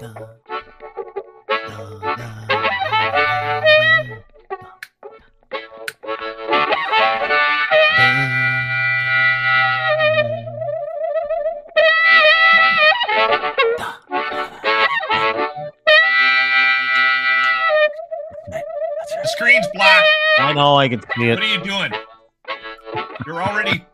The screen's black. I know I can see it. What are you doing? You're already.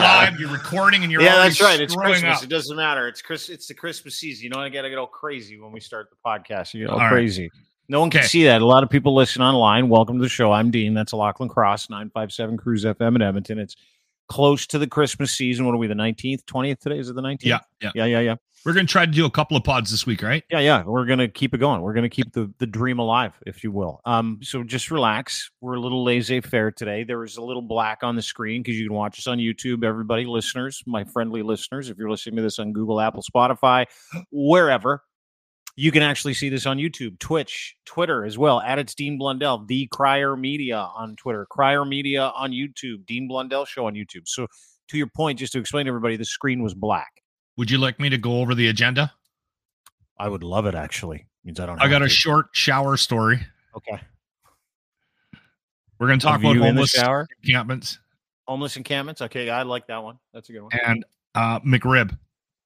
Not live. You're recording, and you're yeah, that's right. It's Christmas. up. It doesn't matter. It's Chris. It's the Christmas season. You know, I gotta get all crazy when we start the podcast. You get all, All right. crazy. No one can Okay. see that. A lot of people listen online. Welcome to the show. I'm Dean. That's Lochlin Cross, 957 Cruise FM in Edmonton. It's close to the Christmas season. What are we, the 19th, 20th today? Is it the 19th? Yeah, yeah. Yeah, yeah, yeah. We're gonna try to do a couple of pods this week, right? Yeah, yeah. We're gonna keep it going. We're gonna keep the the dream alive, if you will. Um, so just relax. We're a little laissez faire today. There is a little black on the screen because you can watch us on YouTube. Everybody, listeners, my friendly listeners, if you're listening to this on Google, Apple, Spotify, wherever, you can actually see this on YouTube, Twitch, Twitter as well. At it's Dean Blundell, the Crier Media on Twitter, Crier Media on YouTube, Dean Blundell Show on YouTube. So to your point, just to explain to everybody, the screen was black. Would you like me to go over the agenda? I would love it. Actually, means I don't. I got have a short shower story. Okay. We're gonna talk about homeless encampments homeless encampments. Okay, I like that one. That's a good one. and uh, McRib.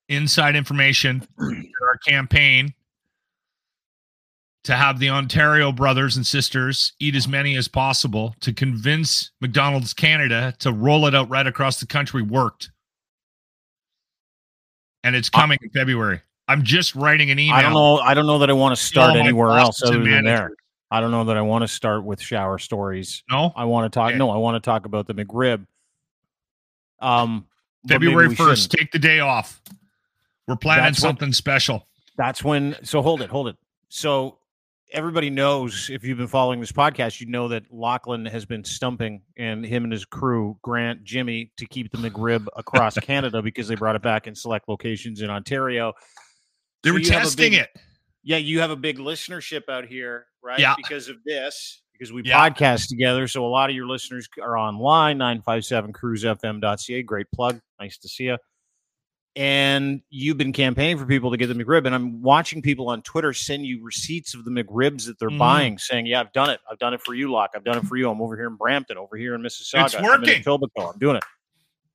Inside information for our campaign to have the Ontario brothers and sisters eat as many as possible to convince McDonald's Canada to roll it out right across the country worked. And it's coming in February. I'm just writing an email. I don't know. I don't know that I want to start anywhere else other than there. I don't know that I want to start with shower stories. No, I want to talk. Okay. No, I want to talk about the McRib. Um, February 1st. Take the day off. We're planning That's something special. That's when. So hold it. Hold it. So everybody knows if you've been following this podcast, you know that Lochlin has been stumping and him and his crew, Grant, Jimmy, to keep the McRib across Canada because they brought it back in select locations in Ontario. They So were testing big- it. yeah, you have a big listenership out here, right? Yeah. Because of this, because we Yeah. podcast together. So a lot of your listeners are online, 957cruisefm.ca. Great plug. Nice to see you. And you've been campaigning for people to get the McRib. And I'm watching people on Twitter send you receipts of the McRibs that they're Mhm. buying, saying, Yeah, I've done it. I've done it for you, Locke. I've done it for you. I'm over here in Brampton, over here in Mississauga. It's I'm in working. Etobicoke. I'm doing it.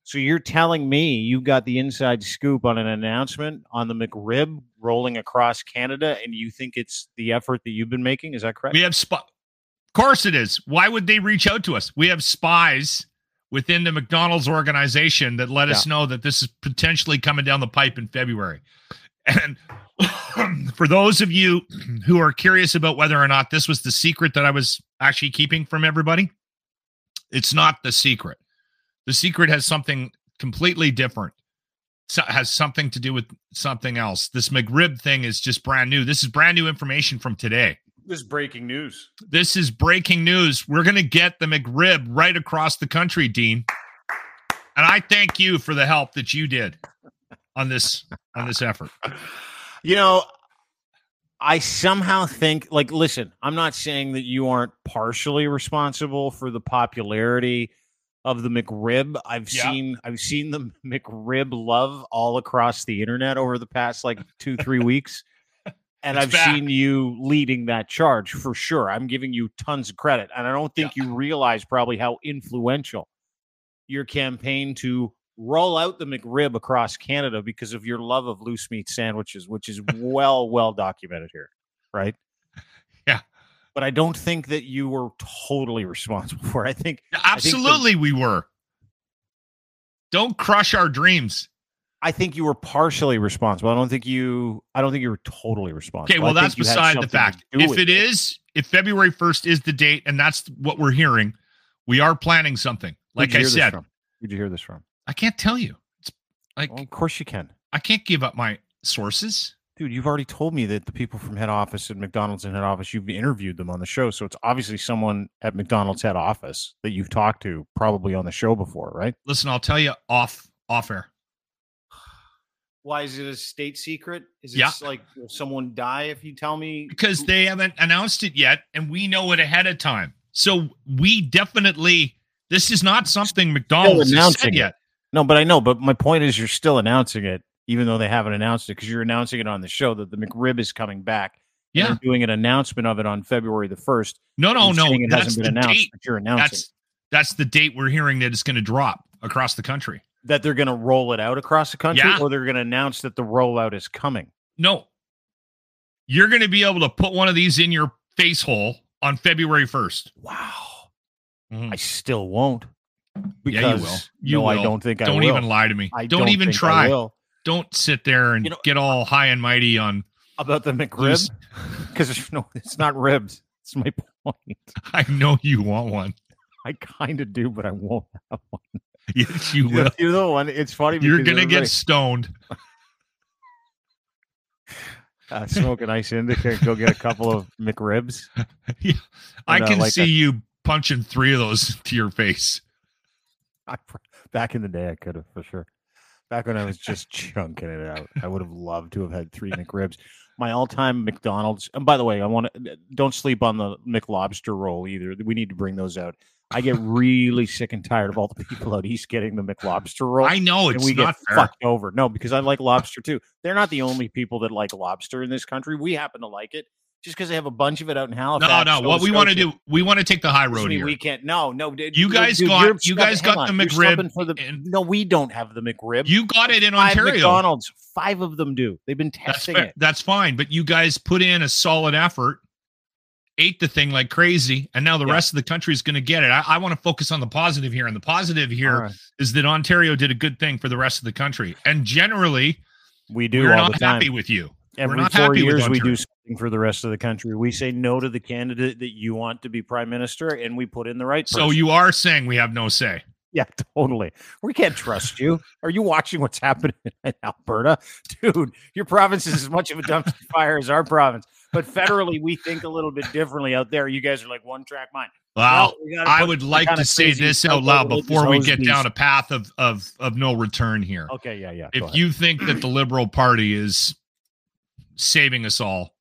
So you're telling me you got the inside scoop on an announcement on the McRib rolling across Canada, and you think it's the effort that you've been making? Is that correct? We have spy. Of course it is. Why would they reach out to us? We have spies within the McDonald's organization that let us know that this is potentially coming down the pipe in February. And for those of you who are curious about whether or not this was the secret that I was actually keeping from everybody, it's not the secret. The secret has something completely different. So, has something to do with something else. This McRib thing is just brand new. This is brand new information from today. This is breaking news. This is breaking news. We're going to get the McRib right across the country, Dean. And I thank you for the help that you did on this on this effort. You know, I somehow think, like, listen, I'm not saying that you aren't partially responsible for the popularity of the McRib. I've Yeah. seen, I've seen the McRib love all across the internet over the past like two, three weeks. And It's I've back. seen you leading that charge for sure. I'm giving you tons of credit. And I don't think you realize probably how influential your campaign to roll out the McRib across Canada because of your love of loose meat sandwiches, which is well, well documented here, right? Yeah. But I don't think that you were totally responsible for it. I think think the- Absolutely, we were. Don't crush our dreams. I think you were partially responsible. I don't think you I don't think you were totally responsible. Okay, well, I that's think you had beside the fact. If it is, if February 1st is the date, and that's what we're hearing, we are planning something. Like I said? Who'd you hear this from? I can't tell you. It's like Well, of course you can. I can't give up my sources. Dude, you've already told me that the people from head office at McDonald's and head office, you've interviewed them on the show. So it's obviously someone at McDonald's head office that you've talked to probably on the show before, right? Listen, I'll tell you off off air. Why is it a state secret? Is it Yeah. like will someone die if you tell me? because who- they haven't announced it yet and we know it ahead of time. So we definitely this is not something McDonald's announcing said it. yet. No, but I know. But my point is, you're still announcing it even though they haven't announced it because you're announcing it on the show that the McRib is coming back. Yeah. doing an announcement of it on February the first. No, no, no. It That's hasn't been announced, date. but you're announcing That's that's the date we're hearing that it's going to drop across the country. That they're going to roll it out across the country, Yeah. or they're going to announce that the rollout is coming. No. You're going to be able to put one of these in your face hole on February 1st. Wow, Mhm. I still won't. Because Yeah, you will. You no, I don't think I Don't even lie to me. I don't, even think I try. Don't sit there and You know- get all high and mighty on. about the McRib because no, it's not ribs. It's my point. I know you want one. I kind of do, but I won't have one. Yes, you will. You know one. It's funny. You're going to get stoned. uh, smoke an ice indica go get a couple of McRibs. I And, uh, can like see a- you punching three of those to your face. I, back in the day, I could have for sure. Back when I was just chunking it out, I would have loved to have had three McRibs. My all-time McDonald's. And by the way, I want to don't sleep on the McLobster roll either. We need to bring those out. I get really sick and tired of all the people out east getting the McLobster roll. I know and we not get fair. fucked over. No, because I like lobster too. They're not the only people that like lobster in this country. We happen to like it just because they have a bunch of it out in Halifax. No, no. Nova What we want to do, we want to take the high road here. we can't. No, no. dude, You guys dude, got- you're guys got on, the McRib For the, and- no, we don't have the McRib. You got it in Five Ontario. McDonald's. Five of them do. They've been testing fair. it. That's fine, but you guys put in a solid effort, ate the thing like crazy, and now the Yeah. rest of the country is going to get it. I, I want to focus on the positive here, and the positive here is right. that Ontario did a good thing for the rest of the country, and generally We do we're all not the time. happy with you. Every not four years, we do something for the rest of the country. We say no to the candidate that you want to be prime minister, and we put in the right. So you are saying we have no say. Yeah, totally. We can't trust you. Are you watching what's happening in Alberta? Dude, your province is as much of a dumpster fire as our province. But federally, we think a little bit differently out there. You guys are like one track mind. Well, Well, we I would like to say this out loud before we get bees. down a path of of of no return here. Okay, yeah, yeah. go if you think that the Liberal Party is saving us all,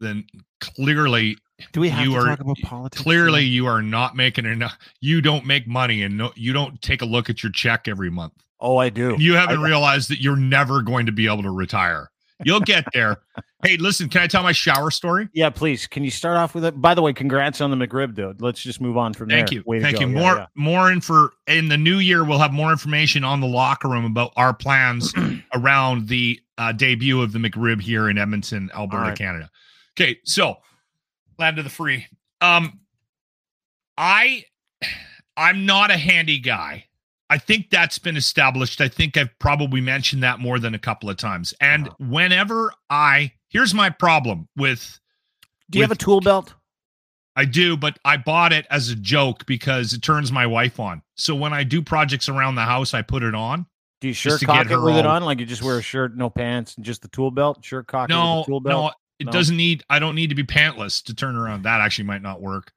then clearly do we have you to are- talk about politics? clearly you are not making enough you don't make money and no you don't take a look at your check every month Oh, I do. you haven't I- realized that you're never going to be able to retire you'll get there hey listen can i tell my shower story Yeah, please. Can you start off with it? By the way, congrats on the McRib, dude. Let's just move on from there. thank there. you Way thank you Yeah, more yeah. more info in the new year we'll have more information on the locker room about our plans around the uh, debut of the mcrib here in edmonton alberta right. canada okay so land of the free um i i'm not a handy guy i think that's been established i think i've probably mentioned that more than a couple of times and Uh-huh. whenever i here's my problem with Do you have a tool belt? I do, but I bought it as a joke because it turns my wife on. So when I do projects around the house, I put it on. Do you shirt cock it with it on? Like you just wear a shirt, no pants, and just the tool belt? Shirt cock it No, with tool belt? no, it No? doesn't need. I don't need to be pantless to turn around. That actually might not work.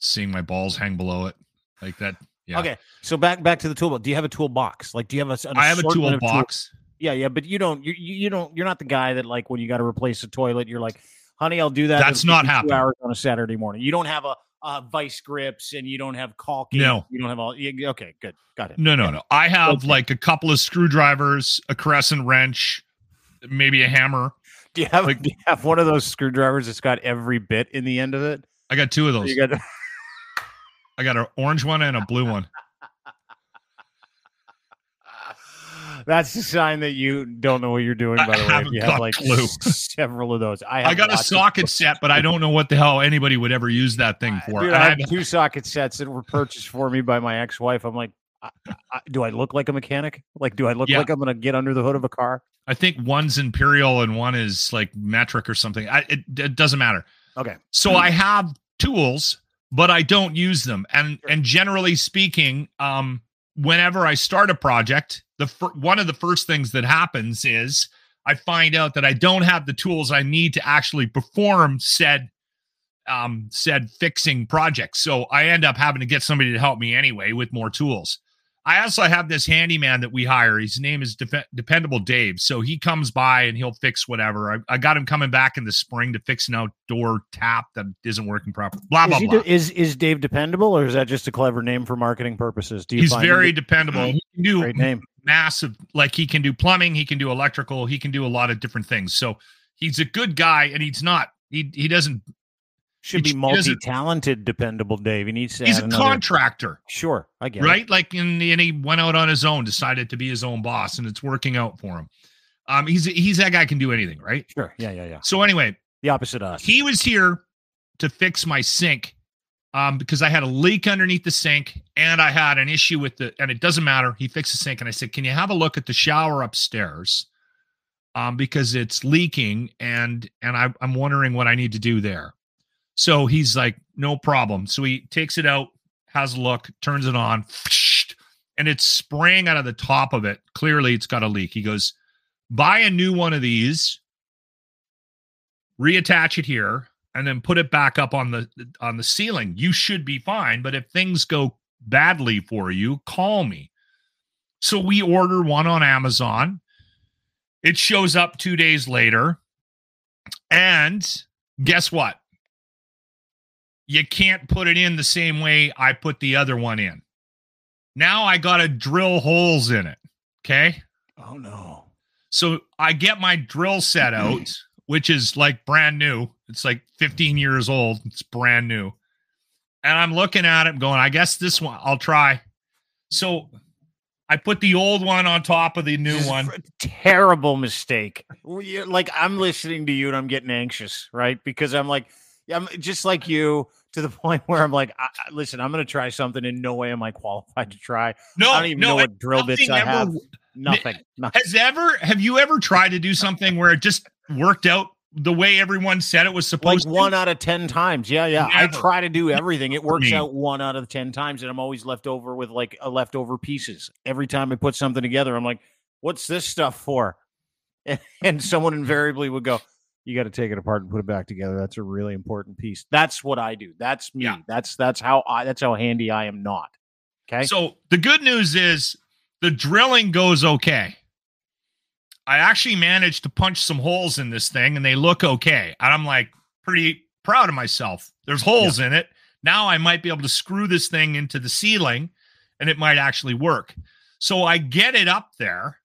Seeing my balls hang below it like that. Yeah. Okay, so back back to the tool belt. Do you have a toolbox? Like, do you have a? I have a assortment tool of tools? box. Yeah, yeah, but you don't. You you you don't. You're not the guy that like when you got to replace a toilet. You're like, honey, I'll do that. That's not happening. Hours on a Saturday morning. You don't have a, uh vice grips and you don't have caulking. No. you don't have all. yeah, Okay, good, got it. No, no, no. I have Okay. like a couple of screwdrivers, a crescent wrench, maybe a hammer. Do you have Like- do you have one of those screwdrivers that's got every bit in the end of it? I got two of those. You got I got an orange one and a blue one. That's the sign that you don't know what you're doing. I By the way, you have like clue. several of those. I, have I got a socket set, but I don't know what the hell anybody would ever use that thing for. Dude, I have two socket sets that were purchased for me by my ex-wife. I'm like, I, I, do I look like a mechanic? Like, do I look Yeah. like I'm going to get under the hood of a car? I think one's imperial and one is like metric or something. I, it, it doesn't matter. Okay. So I have tools, but I don't use them. And and generally speaking, um, whenever I start a project, the fir- one of the first things that happens is I find out that I don't have the tools I need to actually perform said um said fixing project. So I end up having to get somebody to help me anyway with more tools. I also have this handyman that we hire. His name is Dep- Dependable Dave. So he comes by and he'll fix whatever. I, I got him coming back in the spring to fix an outdoor tap that isn't working properly. Blah Is, blah he blah. is is Dave dependable, or is that just a clever name for marketing purposes? Do you He's find him very to- dependable. He can do great name? Massive. Like he can do plumbing, he can do electrical, he can do a lot of different things. So he's a good guy, and he's not. He he doesn't. Should He- be multi-talented, dependable. Dave. He needs to. He's a another- contractor, Sure, I get it. right? Like, and, and he went out on his own, decided to be his own boss, and it's working out for him. Um, he's he's that guy can do anything, right? Sure. Yeah, yeah, yeah. So anyway, The opposite of us. he was here to fix my sink um, because I had a leak underneath the sink and I had an issue with the, and it doesn't matter. He fixed the sink and I said, Can you have a look at the shower upstairs? Um, because it's leaking and and I, I'm wondering what I need to do there. So he's like, No problem. So he takes it out, has a look, turns it on, and it's spraying out of the top of it. Clearly, it's got a leak. He goes, Buy a new one of these reattach it here and then put it back up on the on the ceiling. You should be fine but if things go badly for you call me. So we order one on amazon. It shows up 2 days later. And guess what? You can't put it in the same way i put the other one in. Now i got to drill holes in it okay? Oh no. so I get my drill set out, which is like brand new. It's like 15 years old. It's brand new. And I'm looking at it going, I guess this one I'll try. So I put the old one on top of the new one. Terrible mistake. Like I'm listening to you and I'm getting anxious, right? Because I'm like, I'm just like you to the point where I'm like, I, listen, I'm going to try something. In no way am I qualified to try. No, I don't even no, know what drill bits I have. Nothing. Nothing. Has ever have you ever tried to do something where it just worked out the way everyone said it was Like supposed to? one out of ten times. Yeah, yeah. I try to do everything. It works out one out of ten times, and I'm always left over with like a leftover pieces. Every time I put something together, I'm like, "What's this stuff for?" And, and someone invariably would go, "You got to take it apart and put it back together. That's a really important piece." That's what I do. That's me. Yeah. That's that's how I. That's how handy I am. Not okay. So the good news is the drilling goes okay. I actually managed to punch some holes in this thing and they look okay. And I'm like pretty proud of myself. There's holes in it. Now I might be able to screw this thing into the ceiling and it might actually work. So I get it up there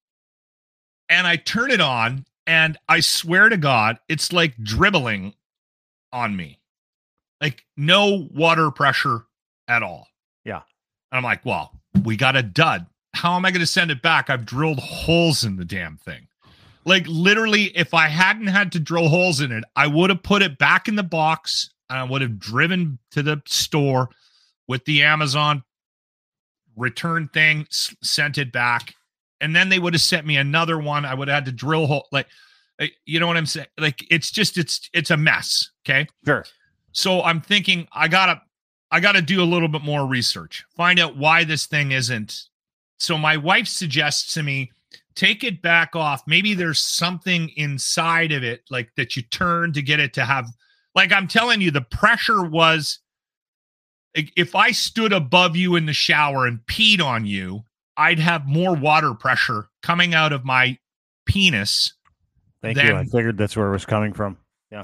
and I turn it on and I swear to God, it's like dribbling on me. Like no water pressure at all. Yeah. And I'm like, well, we got a dud. How am I going to send it back? I've drilled holes in the damn thing. Like literally, if I hadn't had to drill holes in it, I would have put it back in the box and I would have driven to the store with the Amazon return thing, s- sent it back, and then they would have sent me another one. I would have had to drill hole like, uh, you know what I'm saying? Like it's just it's it's a mess. Okay. sure. So I'm thinking I gotta I gotta do a little bit more research, find out why this thing isn't. So my wife suggests to me, take it back off. Maybe there's something inside of it, like that you turn to get it to have. Like I'm telling you, the pressure was. If I stood above you in the shower and peed on you, I'd have more water pressure coming out of my penis Thank you. I figured that's where it was coming from. Yeah.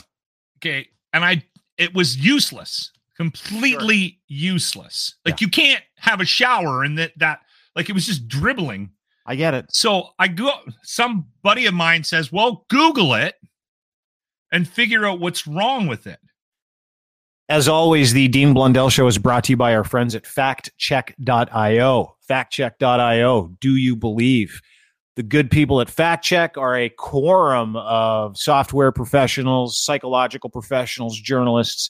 Okay. And I, it was useless, completely useless. Like you can't have a shower and that, that, like it was just dribbling. I get it. So I go, some buddy of mine says, well, Google it and figure out what's wrong with it. As always, the Dean Blundell Show is brought to you by our friends at faktchek.io. Faktchek.io. Do you believe? The good people at FaktChek are a quorum of software professionals, psychological professionals, journalists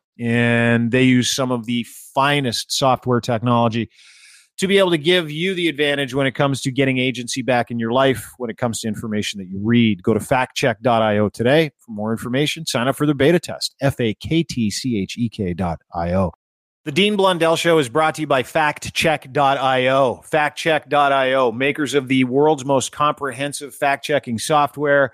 and they use some of the finest software technology to be able to give you the advantage when it comes to getting agency back in your life, when it comes to information that you read. Go to faktchek.io today for more information. Sign up for the beta test, F A K T C H E K dot I O. The Dean Blundell Show is brought to you by faktchek.io. Faktchek.io, makers of the world's most comprehensive fact checking software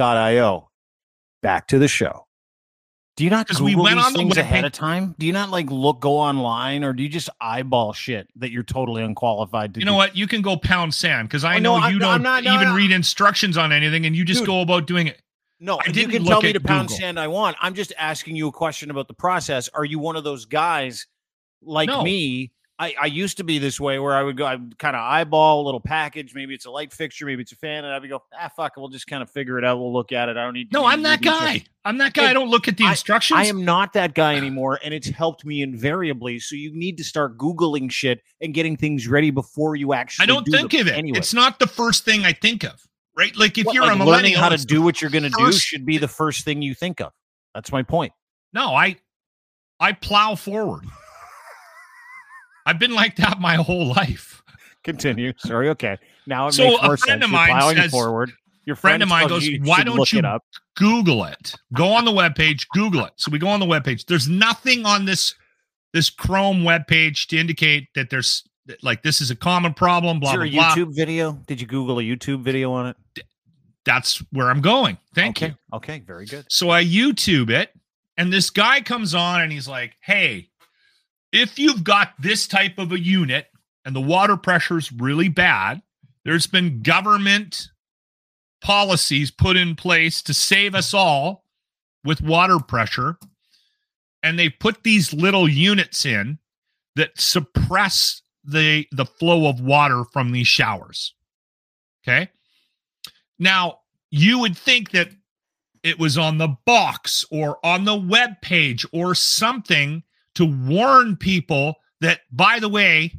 io. Back to the show. Do you not Google we went on things ahead of time? Do you not like look go online, or do you just eyeball shit that you're totally unqualified to? You know do? what? You can go pound sand because I oh, know no, you I'm, don't I'm not, even no, read instructions on anything, and you just Dude, go about doing it. No, I you can tell me to pound Google. sand I want. I'm just asking you a question about the process. Are you one of those guys like no. me I, I used to be this way where I would go, I kind of eyeball a little package. Maybe it's a light fixture, maybe it's a fan, and I would be go, ah, fuck, we'll just kind of figure it out. We'll look at it. I don't need. No, I'm that guy. I'm that guy. And I don't look at the instructions. I, I am not that guy anymore, and it's helped me invariably. So you need to start googling shit and getting things ready before you actually. I don't do think of it. Anyway. It's not the first thing I think of, right? Like if you're like a millennial, learning how to do what you're going to do should be the first thing you think of. That's my point. No, I I plow forward. I've been like that my whole life. Continue. Sorry. Okay. Now it so makes more sense. Of mine plowing says, forward. Your friend, friend of mine goes, you "Why don't you it Google it? Go on the webpage, Google it." So we go on the webpage. There's nothing on this this Chrome webpage to indicate that there's like this is a common problem. Blah is blah. a YouTube video? Did you Google a YouTube video on it? That's where I'm going. Thank okay. you. Okay. Very good. So I YouTube it, and this guy comes on and he's like, "Hey, if you've got this type of a unit and the water pressure is really bad, there's been government policies put in place to save us all with water pressure. And they put these little units in that suppress the the flow of water from these showers. Okay? Now, you would think that it was on the box or on the web page or something to warn people that, by the way,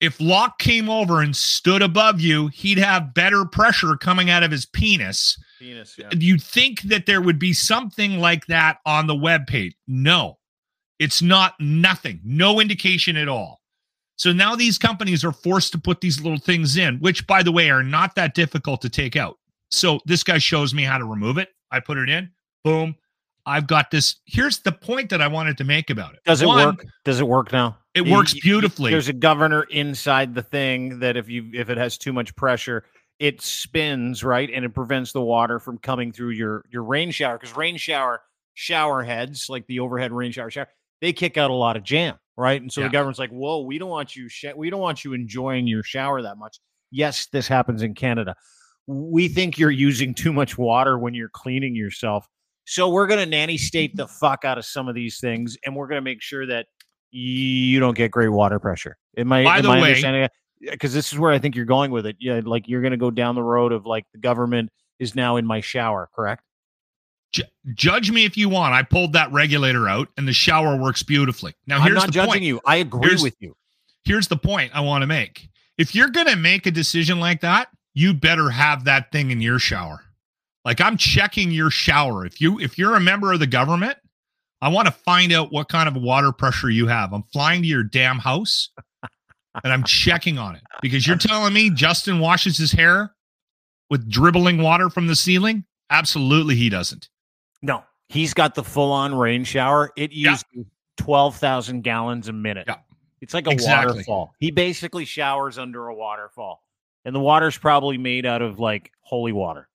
if Locke came over and stood above you, he'd have better pressure coming out of his penis. Penis, yeah. You'd think that there would be something like that on the web page. No, it's not nothing, no indication at all. So now these companies are forced to put these little things in, which, by the way, are not that difficult to take out. So this guy shows me how to remove it. I put it in, boom, I've got this. Here's the point that I wanted to make about it. Does it One, work? Does it work now? It works beautifully. There's a governor inside the thing that if you if it has too much pressure, it spins right and it prevents the water from coming through your your rain shower because rain shower shower heads like the overhead rain shower shower they kick out a lot of jam right and so yeah. the government's like whoa we don't want you sh- we don't want you enjoying your shower that much yes this happens in canada we think you're using too much water when you're cleaning yourself so we're going to nanny state the mm-hmm. fuck out of some of these things, and we're going to make sure that you don't get great water pressure. It might. By the way, understanding because this is where I think you're going with it. Yeah, like you're going to go down the road of like the government is now in my shower, correct? judge me if you want. I pulled that regulator out, and the shower works beautifully. Now, here's I'm not the judging point. you. I agree here's, with you. Here's the point I want to make. If you're going to make a decision like that, you better have that thing in your shower. Like I'm checking your shower. If you if you're a member of the government, I want to find out what kind of water pressure you have. I'm flying to your damn house and I'm checking on it because you're telling me Justin washes his hair with dribbling water from the ceiling? Absolutely he doesn't. No. He's got the full-on rain shower. It uses yeah. 12,000 gallons a minute. Yeah. It's like a exactly. waterfall. He basically showers under a waterfall. And the water's probably made out of like holy water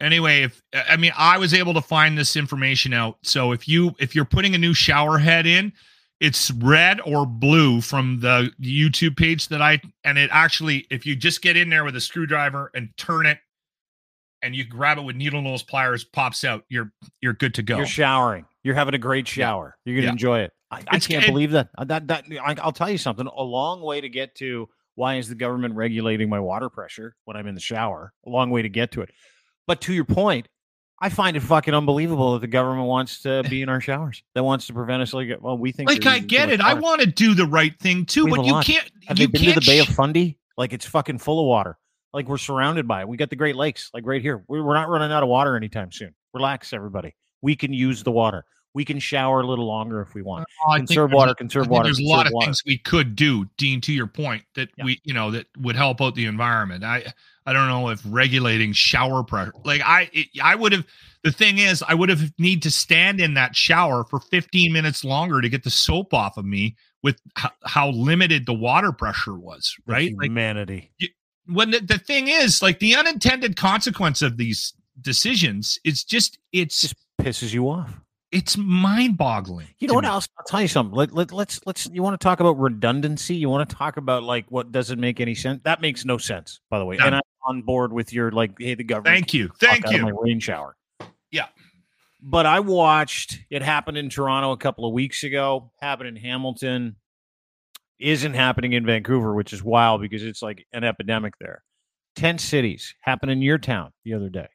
anyway if i mean i was able to find this information out so if you if you're putting a new shower head in it's red or blue from the YouTube page that I and it actually if you just get in there with a screwdriver and turn it and you grab it with needle nose pliers pops out you're you're good to go. You're showering. You're having a great shower. You're going to Yeah. enjoy it. I, I can't it- believe that. That that I, I'll tell you something. A long way to get to why is the government regulating my water pressure when I'm in the shower? A long way to get to it. But to your point, I find it fucking unbelievable that the government wants to eh. be in our showers. That wants to prevent us. Like, well, we think Like I get it. I want to do the right thing too, but you can't Have you been to can't the Bay of Fundy? Like it's fucking full of water. Like we're surrounded by it. We got the Great Lakes, like right here. We're, we're not running out of water anytime soon. Relax, everybody. We can use the water. We can shower a little longer if we want. Oh, think Conserve water, conserve water. There's a lot of water. things we could do, Dean. To your point, that Yeah. we, you know, that would help out the environment. I, I don't know if regulating shower pressure, like I, it, I would have. The thing is, I would have need to stand in that shower for 15 minutes longer to get the soap off of me with how, how limited the water pressure was. The Right? Like Humanity. when the, the thing is, like the unintended consequence of these decisions, it's just, it's, Just pisses you off. It's mind boggling. You know what else? I'll tell you something. Let, let, let's let's. You want to talk about redundancy? You want to talk about like what doesn't make any sense? That makes no sense, by the way. None. And I'm on board with your like, hey, the government. Thank you. Thank you. My rain shower. Yeah. But I watched it happen in Toronto a couple of weeks ago. Happened in Hamilton. Isn't happening in Vancouver, which is wild because it's like an epidemic there. Ten cities happened in your town the other day.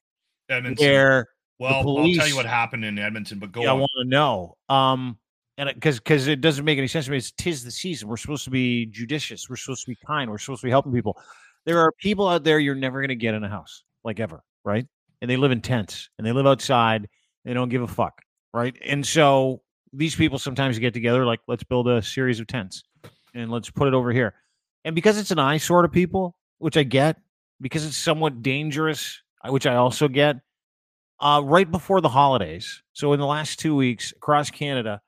Edmonton. Where Well, I'll tell you what happened in Edmonton, but go yeah, I want to know. Um, and because because it doesn't make any sense to me. It's tis the season. We're supposed to be judicious. We're supposed to be kind. We're supposed to be helping people. There are people out there you're never going to get in a house, like ever, right? And they live in tents and they live outside. They don't give a fuck, right? And so these people sometimes get together, like let's build a series of tents and let's put it over here. And because it's an eyesore to people, which I get, because it's somewhat dangerous, which I also get, uh, right before the holidays. So in the last two weeks across Canada,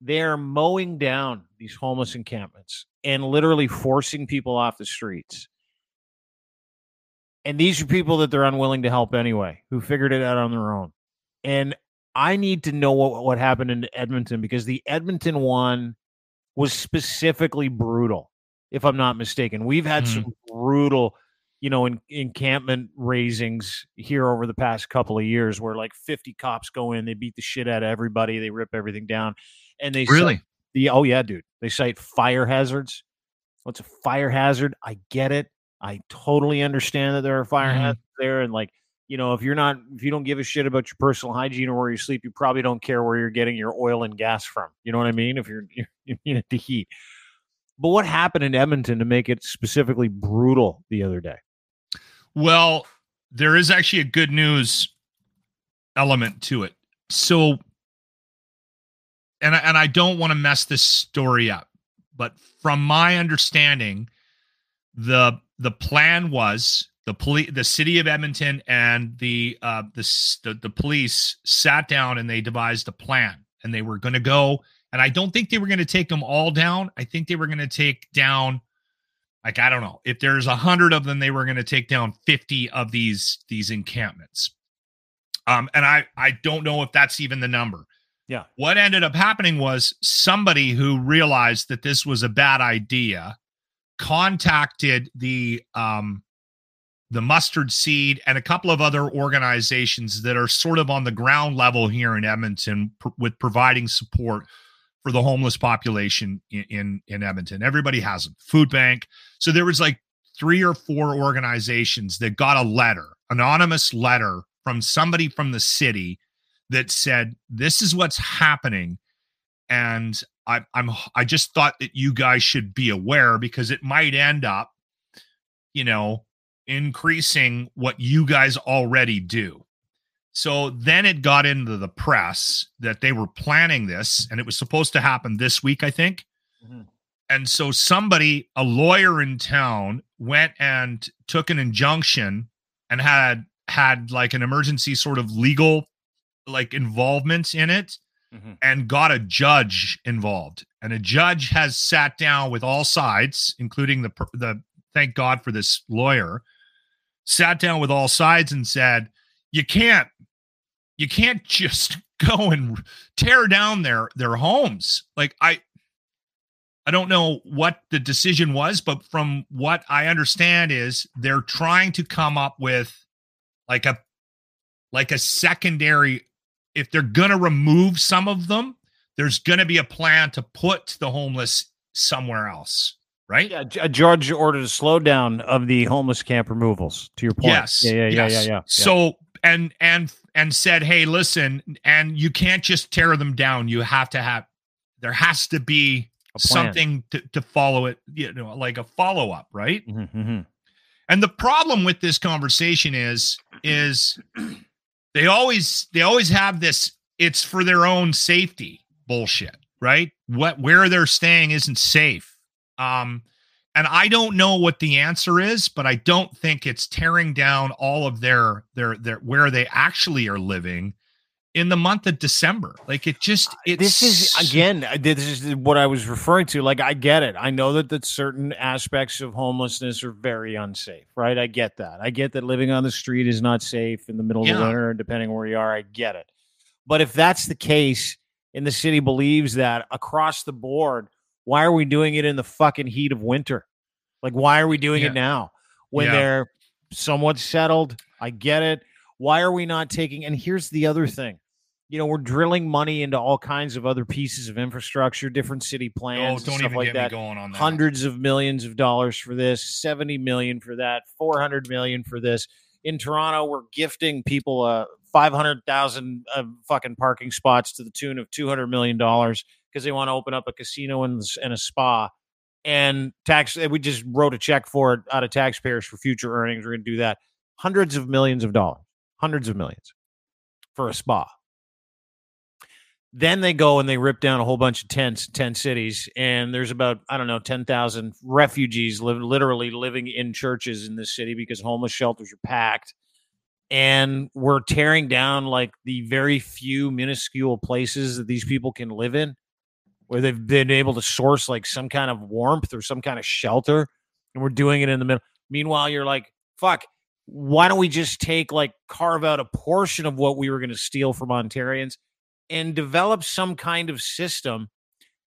they're mowing down these homeless encampments and literally forcing people off the streets. And these are people that they're unwilling to help anyway, who figured it out on their own. And I need to know what, what happened in Edmonton because the Edmonton one was specifically brutal, if I'm not mistaken. We've had Mhm. some brutal, you know, in, encampment raisings here over the past couple of years where like 50 cops go in, they beat the shit out of everybody, they rip everything down, and they Really? the oh yeah, dude, they cite fire hazards. What's a fire hazard? I get it. I totally understand that there are fire Mhm. hazards there, and like you know, if you're not, if you don't give a shit about your personal hygiene or where you sleep, you probably don't care where you're getting your oil and gas from. You know what I mean? If you're you're, you need it to heat. But what happened in Edmonton to make it specifically brutal the other day? Well, there is actually a good news element to it. So, and I, and I don't want to mess this story up, but from my understanding, the the plan was the police, the city of Edmonton, and the uh, the, the the police sat down and they devised a plan, and they were going to go. And I don't think they were going to take them all down. I think they were going to take down like i don't know. If there's a hundred of them they were going to take down 50 of these these encampments. Um and i i don't know if that's even the number. Yeah. what ended up happening was somebody who realized that this was a bad idea contacted the um the mustard seed and a couple of other organizations that are sort of on the ground level here in edmonton pr- with providing support for the homeless population in, in in Edmonton. Everybody has them. Food bank. So there was like three or four organizations that got a letter, anonymous letter from somebody from the city that said, "This is what's happening," and I, I'm I just thought that you guys should be aware because it might end up, you know, increasing what you guys already do. So then it got into the press that they were planning this and it was supposed to happen this week, I think. Mhm. And so somebody, a lawyer in town, went and took an injunction and had had like an emergency sort of legal like involvement in it Mhm. and got a judge involved. And a judge has sat down with all sides, including the the thank God for this lawyer, sat down with all sides and said, "You can't, you can't just go and tear down their their homes." Like I, I don't know what the decision was, but from what I understand is they're trying to come up with like a like a secondary if they're going to remove some of them, there's going to be a plan to put the homeless somewhere else, right? Yeah, a judge uh, ordered a slowdown of the homeless camp removals. To your point, Yes. yeah, yeah, yeah, yes. yeah, yeah. yeah. So and and and said, "Hey, listen, and you can't just tear them down. You have to have there has to be something to, to follow it, you know, like a follow up, right? Mhm, mhm. And the problem with this conversation is is they always they always have this it's for their own safety bullshit, right? What where they're staying isn't safe. Um and I don't know what the answer is, but I don't think it's tearing down all of their their their where they actually are living in the month of December. Like it just it's this is again uh, this is what i was referring to. Like i get it. I know that that certain aspects of homelessness are very unsafe right? I get that. I get that living on the street is not safe in the middle of the Yeah. winter depending where you are. I get it. But if that's the case and the city believes that across the board why are we doing it in the fucking heat of winter like why are we doing Yeah. it now when Yeah. they're somewhat settled i get it why are we not taking and here's the other thing you know, we're drilling money into all kinds of other pieces of infrastructure, different city oh, plans, don't stuff even like get that. me going on that. Hundreds of millions of dollars for this, 70 million for that, 400 million for this. In Toronto, we're gifting people uh, 500,000 uh, fucking parking spots to the tune of 200 million dollars because they want to open up a casino and, and a spa. And tax, we just wrote a check for it out of taxpayers for future earnings. We're going to do that. Hundreds of millions of dollars, hundreds of millions for a spa. Then they go and they rip down a whole bunch of tents, tent cities, and there's about I don't know ten thousand refugees live literally living in churches in this city because homeless shelters are packed, and we're tearing down like the very few minuscule places that these people can live in, where they've been able to source like some kind of warmth or some kind of shelter, and we're doing it in the middle. Meanwhile, you're like, fuck, why don't we just take like carve out a portion of what we were going to steal from Ontarians and develop some kind of system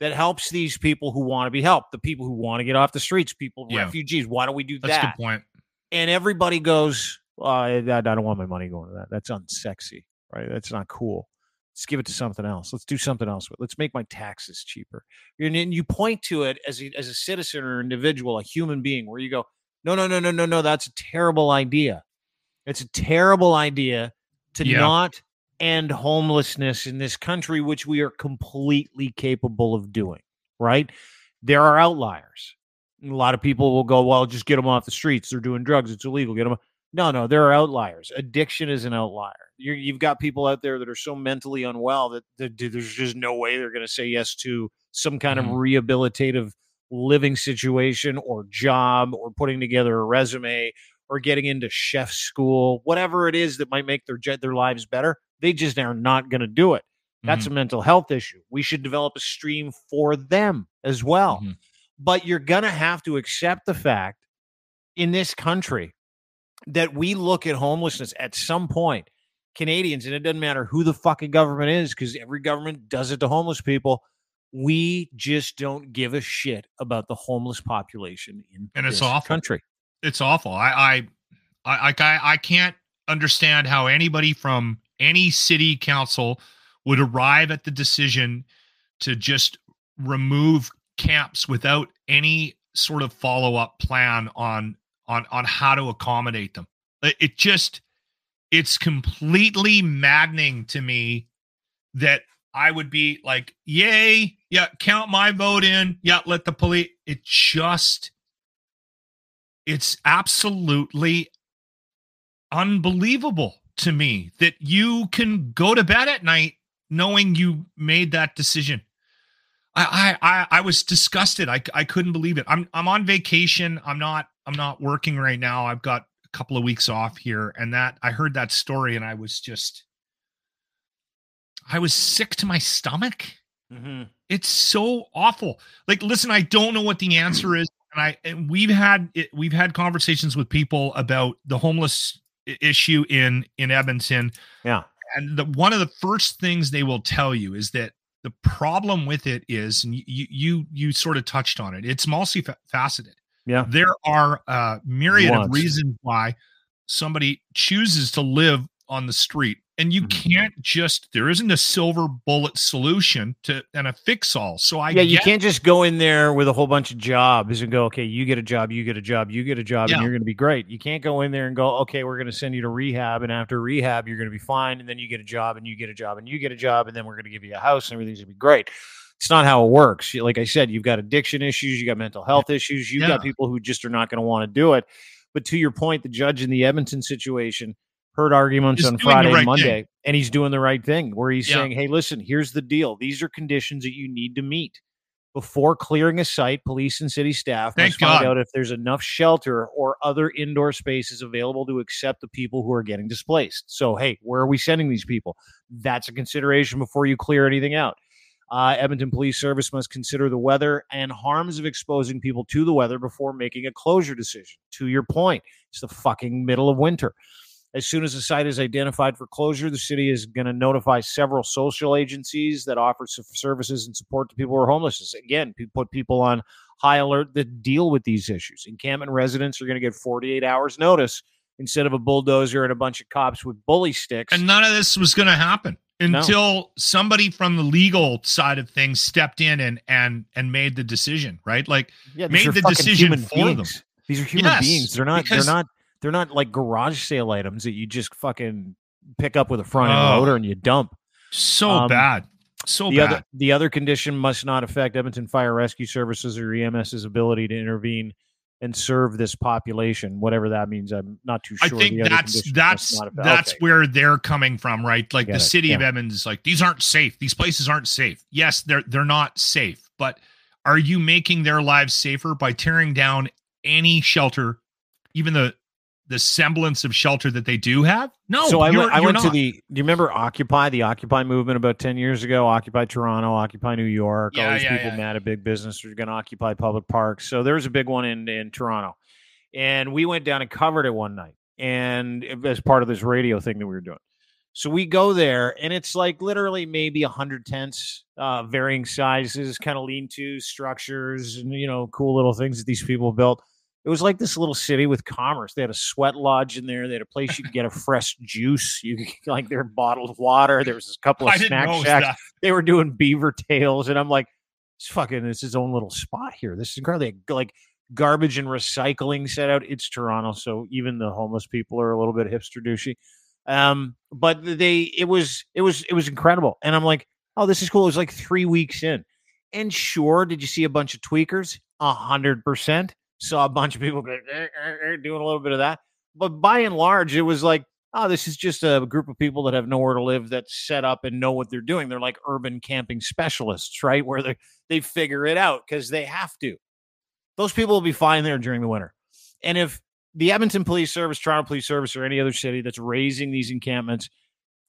that helps these people who want to be helped, the people who want to get off the streets, people, Yeah. refugees. Why don't we do That's a that? good point. And everybody goes, well, I, I don't want my money going to that. That's unsexy, right? That's not cool. Let's give it to something else. Let's do something else with. it. Let's make my taxes cheaper. And you point to it as a, as a citizen or individual, a human being, where you go, no, no, no, no, no, no. That's a terrible idea. It's a terrible idea to Yeah. not end homelessness in this country, which we are completely capable of doing. Right? There are outliers. A lot of people will go, well, just get them off the streets. They're doing drugs. It's illegal. Get them. No, no, there are outliers. Addiction is an outlier. You're, you've got people out there that are so mentally unwell that, that there's just no way they're going to say yes to some kind of Mhm. rehabilitative living situation or job or putting together a resume or getting into chef school, whatever it is that might make their their lives better. They just are not going to do it. That's Mhm. a mental health issue. We should develop a stream for them as well. Mhm. But you're going to have to accept the fact in this country that we look at homelessness at some point. Canadians, and it doesn't matter who the fucking government is, because every government does it to homeless people. We just don't give a shit about the homeless population in And it's this awful. country. it's awful. I I I I, I can't understand how anybody from any city council would arrive at the decision to just remove camps without any sort of follow-up plan on on on how to accommodate them. It, just it's completely maddening to me that I would be like, "Yay, yeah, count my vote in. Yeah, let the police." It just it's absolutely unbelievable to me that you can go to bed at night knowing you made that decision. I I I, I was disgusted. I, I couldn't believe it. I'm I'm on vacation. I'm not I'm not working right now. I've got a couple of weeks off here and that I heard that story and I was just I was sick to my stomach Mm-hmm. it's so awful like listen i don't know what the answer is and i and we've had it, we've had conversations with people about the homeless issue in in edmonton Yeah. and the one of the first things they will tell you is that the problem with it is, and you you you sort of touched on it. It's multifaceted. Yeah, there are a myriad of reasons why somebody chooses to live on the street and you Mhm. can't just there isn't a silver bullet solution to and a fix all so i yeah, you can't just go in there with a whole bunch of jobs and go, okay, you get a job, you get a job, you get a job, Yeah. and you're going to be great. You can't go in there and go, okay, we're going to send you to rehab, and after rehab, you're going to be fine, and then you get a job, and you get a job, and you get a job, and then we're going to give you a house, and everything's going to be great. It's not how it works. Like I said, you've got addiction issues, you got mental health issues, you've Yeah. got people who just are not going to want to do it. But to your point, the judge in the Edmonton situation heard arguments He's on Friday right and thing. Monday, and he's doing the right thing where he's Yeah. saying, Hey, listen, here's the deal. These are conditions that you need to meet. Before clearing a site, police and city staff Thank must find God. out if there's enough shelter or other indoor spaces available to accept the people who are getting displaced. So, hey, where are we sending these people? That's a consideration before you clear anything out. Uh, Edmonton Police Service must consider the weather and harms of exposing people to the weather before making a closure decision. To your point, it's the fucking middle of winter. As soon as a site is identified for closure, the city is going to notify several social agencies that offer services and support to people who are homeless. Again, put people on high alert that deal with these issues. Encampment residents are going to get 48 hours notice instead of a bulldozer and a bunch of cops with bully sticks. and none of this was going to happen No. until somebody from the legal side of things stepped in and and and made the decision right like yeah, made the decision for them. These are human Yes, beings. They're not. they're not. They're not like garage sale items that you just fucking pick up with a front end Oh. loader and you dump. so Um, bad so the bad other the other condition must not affect Edmonton Fire Rescue Services or EMS's ability to intervene and serve this population, whatever that means. I'm not too sure. I think that's that's must not affect- that's okay. where they're coming from, right? Like the it, city of yeah. Edmonds is like these aren't safe. These places aren't safe. Yes, they're they're not safe, but are you making their lives safer by tearing down any shelter, even the the semblance of shelter that they do have? No. so I went, I you're to the. Do you remember Occupy the Occupy movement about ten years ago? Occupy Toronto, Occupy New York. all these yeah, people yeah. mad at big business are going to occupy public parks. So there was a big one in in Toronto, and we went down and covered it one night, and as part of this radio thing that we were doing. So we go there, and it's like literally maybe a hundred tents, uh, varying sizes, kind of lean-to structures, and you know, cool little things that these people built. It was like this little city with commerce. They had a sweat lodge in there. They had a place you could get a fresh juice. You could get, like their bottled water. There was a couple of I snack shacks. that. They were doing beaver tails, and I'm like, it's fucking. It's his own little spot here. This is incredible. Like garbage and recycling set out. It's Toronto, so even the homeless people are a little bit hipster douchey. Um, but they, it was, it was, it was incredible. And I'm like, oh, this is cool. It was like three weeks in, and sure, did you see a bunch of tweakers? A hundred percent. Saw a bunch of people "Eh, eh, eh," doing a little bit of that. But by and large, it was like, oh, this is just a group of people that have nowhere to live that's set up and know what they're doing. They're like urban camping specialists, right? Where they they figure it out because they have to. Those people will be fine there during the winter. And if the Edmonton Police Service, Toronto Police Service, or any other city that's raising these encampments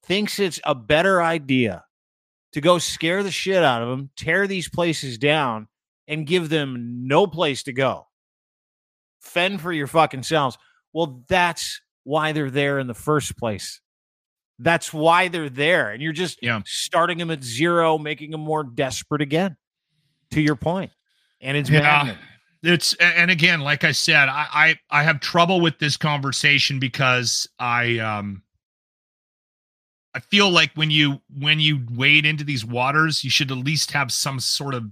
thinks it's a better idea to go scare the shit out of them, tear these places down, and give them no place to go, fend for your fucking selves. Well, that's why they're there in the first place. That's why they're there. And you're just Yeah. starting them at zero, making them more desperate again, to your point. And it's Yeah. maddening. it's and again like i said I, I i have trouble with this conversation because i um i feel like when you when you wade into these waters you should at least have some sort of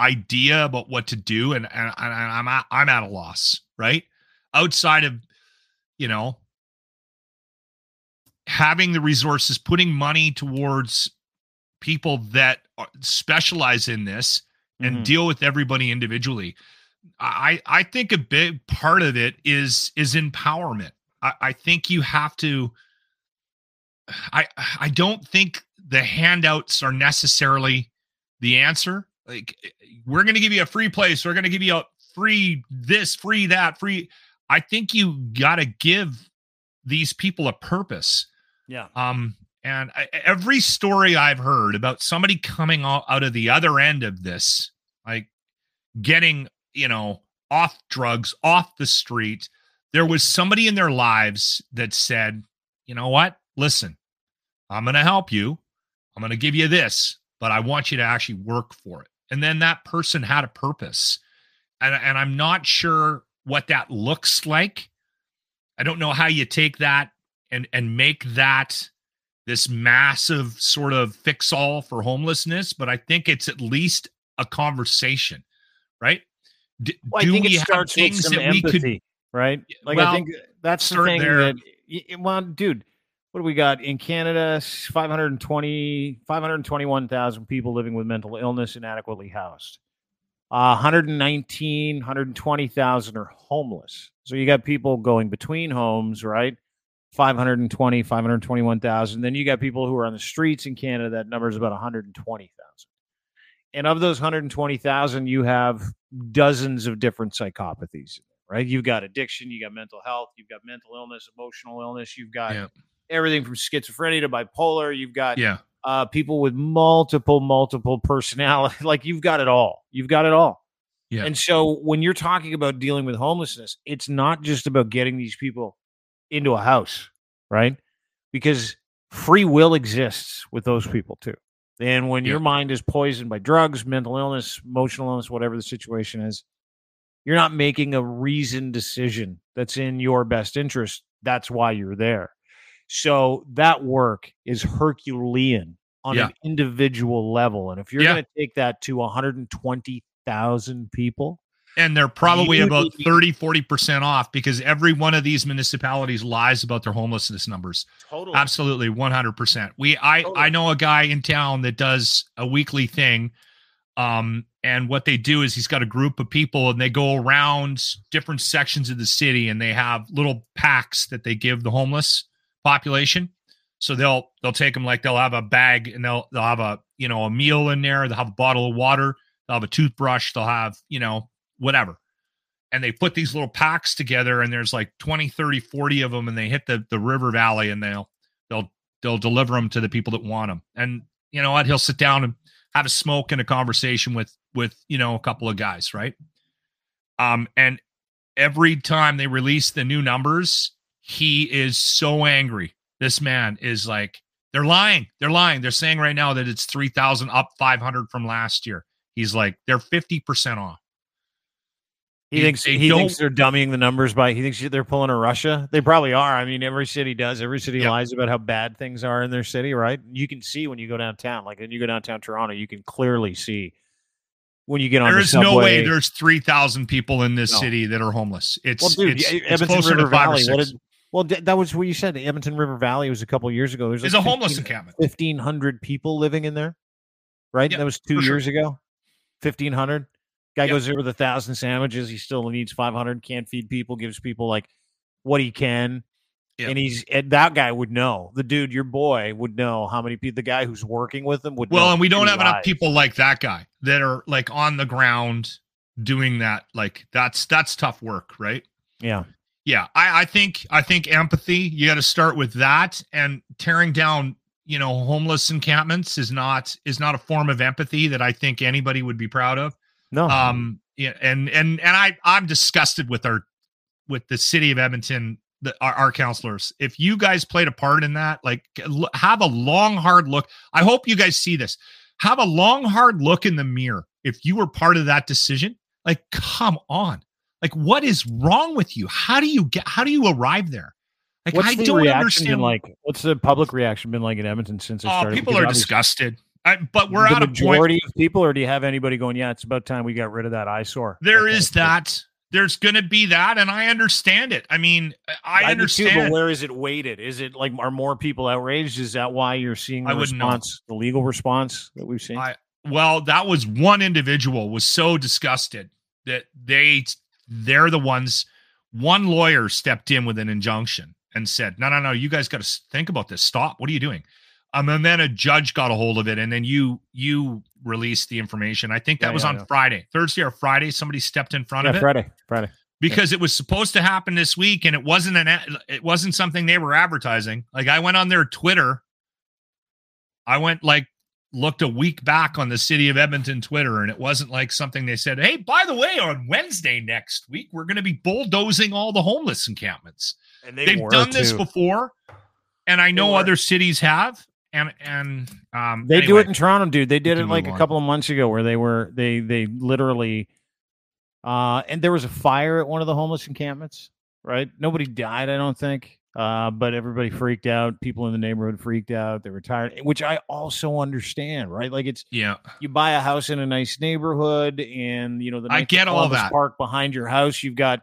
idea about what to do and, and, and i'm at, i'm at a loss right outside of you know having the resources putting money towards people that specialize in this and Mhm. deal with everybody individually. I I think a big part of it is is empowerment. I, I think you have to. I I don't think the handouts are necessarily the answer. Like we're going to give you a free place, we're going to give you a free this, free that, free. I think you got to give these people a purpose. Yeah. Um, and I, every story I've heard about somebody coming out, out of the other end of this, like getting, you know, off drugs, off the street, there was somebody in their lives that said, you know what? Listen, I'm going to help you. I'm going to give you this. but I want you to actually work for it. And then that person had a purpose. And, and I'm not sure what that looks like. I don't know how you take that and and make that this massive sort of fix all for homelessness, but I think it's at least a conversation, right? D- well, do we have things that empathy, we could right? Like well, I think that's the thing there. that well, dude, what do we got in Canada? 520, 521,000 people living with mental illness inadequately housed. Uh, 119, 120,000 are homeless. So you got people going between homes, right? 520, 521,000. Then you got people who are on the streets in Canada. That number is about 120,000. And of those 120,000, you have dozens of different psychopathies, right? You've got addiction, you've got mental health, you've got mental illness, emotional illness, you've got yeah. Everything from schizophrenia to bipolar. You've got yeah. uh, people with multiple, multiple personality. Like you've got it all. You've got it all. Yeah. And so when you're talking about dealing with homelessness, it's not just about getting these people into a house, right? Because free will exists with those people too. And when yeah. your mind is poisoned by drugs, mental illness, emotional illness, whatever the situation is, you're not making a reasoned decision that's in your best interest. That's why you're there. So that work is Herculean on yeah. an individual level. And if you're yeah. going to take that to 120,000 people, and they're probably about 30 40% off because every one of these municipalities lies about their homelessness numbers totally absolutely 100% we i totally. i know a guy in town that does a weekly thing um and what they do is he's got a group of people and they go around different sections of the city and they have little packs that they give the homeless population. So they'll they'll take them like they'll have a bag and they'll they'll have a you know a meal in there. They'll have a bottle of water. They'll have a toothbrush. They'll have you know whatever. And they put these little packs together and there's like 20 30 40 of them and they hit the the river valley and they'll they'll they'll deliver them to the people that want them and you know what? He'll sit down and have a smoke and a conversation with with you know a couple of guys right? Um and every time they release the new numbers he is so angry this man is like they're lying they're lying they're saying right now that it's 3000 up 500 from last year he's like they're 50% off he thinks he thinks they're dummying the numbers by he thinks they're pulling a Russia. They probably are. I mean, every city does. Every city lies about how bad things are in their city, right? You can see when you go downtown. Like when you go downtown Toronto, you can clearly see when you get on. There the is no way there's three thousand people in this no. city that are homeless. It's well, dude, it's, Edmonton it's River Valley. What did, well, that was what you said. The Edmonton River Valley was a couple years ago. There's like a homeless encampment. Fifteen hundred people living in there, right? that was two years sure. ago. Fifteen hundred. Guy yep. goes there with a thousand sandwiches. He still needs 500. Can't feed people. Gives people like what he can. Yep. And he's and that guy would know. The dude, your boy, would know how many people. The guy who's working with him would. Well, and we don't have lies. enough people like that guy that are like on the ground doing that. Like that's that's tough work, right? Yeah. Yeah, I, I think I think empathy. You got to start with that, and tearing down you know homeless encampments is not is not a form of empathy that I think anybody would be proud of. No. Um. Yeah. And and and I I'm disgusted with our with the city of Edmonton. The, our, our counselors. If you guys played a part in that, like have a long, hard look. I hope you guys see this. Have a long, hard look in the mirror. If you were part of that decision, like, come on. Like, what is wrong with you? How do you get, how do you arrive there? Like, what's I the don't understand. Like, what's the public reaction been like in Edmonton since it oh, started? People because are disgusted. I, but we're out of the majority of, of people, or do you have anybody going? Yeah, it's about time we got rid of that eyesore. There okay. is that. There's going to be that, and I understand it. I mean, I, I understand. Too, but where is it weighted? Is it like are more people outraged? Is that why you're seeing the I response, the legal response that we've seen? I, well, that was one individual was so disgusted that they they're the ones. One lawyer stepped in with an injunction and said, "No, no, no, you guys got to think about this. Stop. What are you doing?" Um, and then a judge got a hold of it, and then you you released the information. I think that yeah, was yeah, on Friday, Thursday or Friday. Somebody stepped in front yeah, of it. Friday, Friday, because it was supposed to happen this week, and it wasn't an it wasn't something they were advertising. Like I went on their Twitter, I went like looked a week back on the city of Edmonton Twitter, and it wasn't like something they said. Hey, by the way, on Wednesday next week, we're going to be bulldozing all the homeless encampments. And they have done this before, and I know other cities have and and um, they do it in Toronto, dude. They did it like a on. couple of months ago, where they were they they literally, uh, and there was a fire at one of the homeless encampments. Right, nobody died, I don't think, uh, but everybody freaked out. People in the neighborhood freaked out. They were tired, which I also understand. Right, like it's Yeah, you buy a house in a nice neighborhood, and you know the I get all that. Park behind your house. You've got.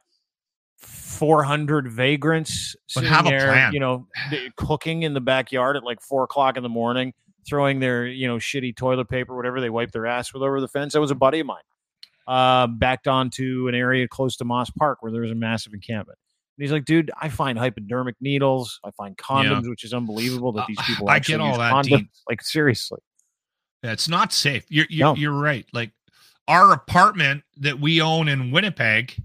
400 vagrants But have a there, plan. you know, cooking in the backyard at like four o'clock in the morning, throwing their, you know, shitty toilet paper, whatever they wipe their ass with over the fence. That was a buddy of mine. Uh, backed onto an area close to Moss Park where there was a massive encampment. And he's like, dude, I find hypodermic needles. I find condoms, which is unbelievable that these Uh, people I get all that, condoms. Like seriously. it's not safe. You're you're, No. you're right. Like our apartment that we own in Winnipeg,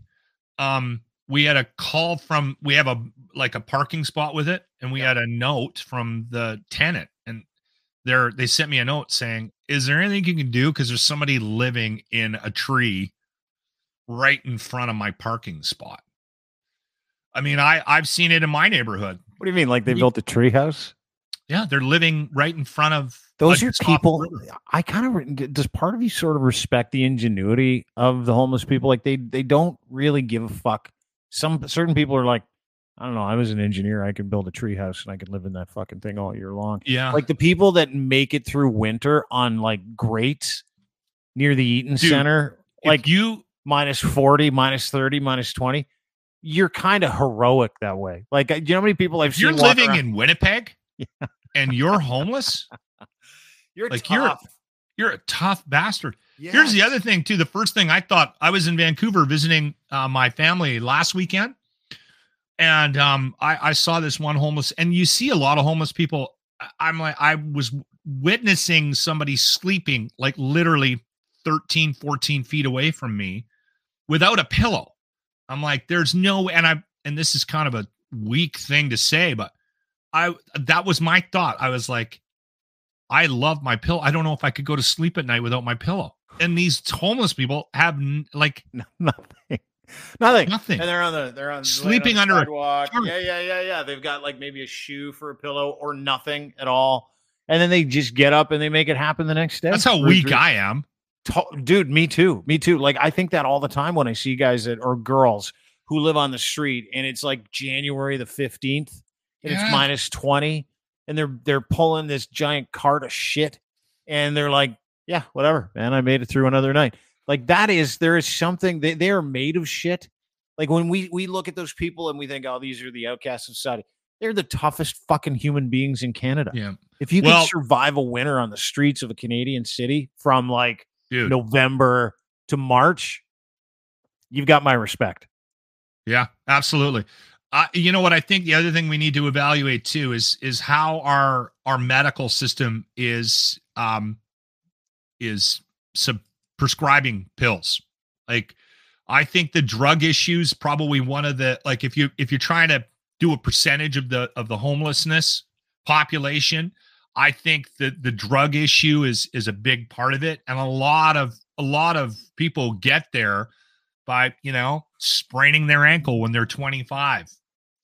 um, we had a call from we have a like a parking spot with it, and we had a note from the tenant, and they're they sent me a note saying, "Is there anything you can do? Because there's somebody living in a tree right in front of my parking spot." I mean, I I've seen it in my neighborhood. What do you mean? Like they built a treehouse? Yeah, they're living right in front of Those are people. river. I kind of does part of you sort of respect the ingenuity of the homeless people. Like they they don't really give a fuck. Some certain people are like, I don't know. I was an engineer. I could build a treehouse and I could live in that fucking thing all year long. Yeah, Like the people that make it through winter on like grates near the Eaton Dude, Center, like you minus 40, minus 30, minus 20. You're kind of heroic that way. Like, do you know how many people I've you're seen walk living around- in Winnipeg and you're homeless, you're like, you're- you're a tough bastard. Here's the other thing too. The first thing I thought I was in Vancouver visiting uh, my family last weekend, and um, I, I saw this one homeless, and you see a lot of homeless people. I'm like, I was witnessing somebody sleeping like literally 13, 14 feet away from me without a pillow. I'm like, there's no, and I, and this is kind of a weak thing to say, but I, that was my thought. I was like, I love my pillow. I don't know if I could go to sleep at night without my pillow. And these homeless people have n- like No, nothing. Nothing. nothing. And they're on the they're on Sleeping on the under a sidewalk. tarp. Yeah, yeah, yeah, yeah. They've got like maybe a shoe for a pillow or nothing at all. And then they just get up and they make it happen the next day. That's how weak I am. Dude me too me too. Like i think that all the time when i see guys that or girls who live on the street and it's like january the 15th and Yeah. it's minus 20 and they're they're pulling this giant cart of shit and they're like yeah whatever man i made it through another night. Like that is there is something they, they are made of shit. Like when we we look at those people and we think oh these are the outcasts of society. They're the toughest fucking human beings in canada. Yeah. if you Well- can survive a winter on the streets of a canadian city from like Dude. November to March, you've got my respect. Yeah, absolutely. Uh, you know what I think the other thing we need to evaluate too is is how our our medical system is um is sub- prescribing pills. Like I think the drug issue is probably one of the like if you if you're trying to do a percentage of the of the homelessness population, I think that the drug issue is is a big part of it and a lot of a lot of people get there by you know spraining their ankle when they're 25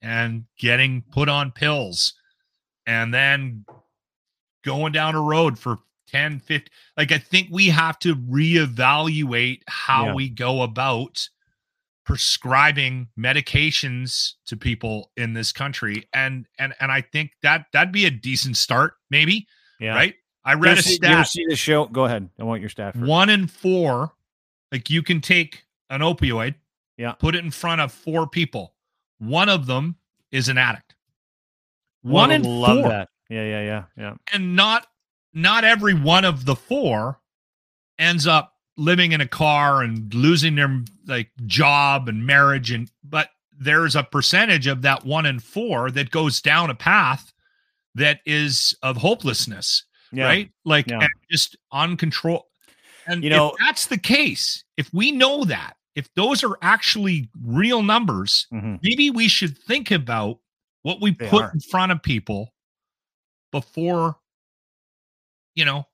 and getting put on pills and then going down a road for 10 50 like i think we have to reevaluate how Yeah. we go about prescribing medications to people in this country and and and i think that that'd be a decent start maybe Yeah. right i You read ever a see, you stat see the show? Go ahead. I want your stat first. one in four like you can take an opioid Yeah. put it in front of four people one of them is an addict one in love four that. Yeah, yeah, yeah, yeah. and not not every one of the four ends up living in a car and losing their like job and marriage and but there's a percentage of that one in four that goes down a path that is of hopelessness Yeah. right? Like Yeah. and just uncontrolled. And You know- if that's the case, if we know that, if those are actually real numbers, Mhm. maybe we should think about what we They put are. in front of people before, you know.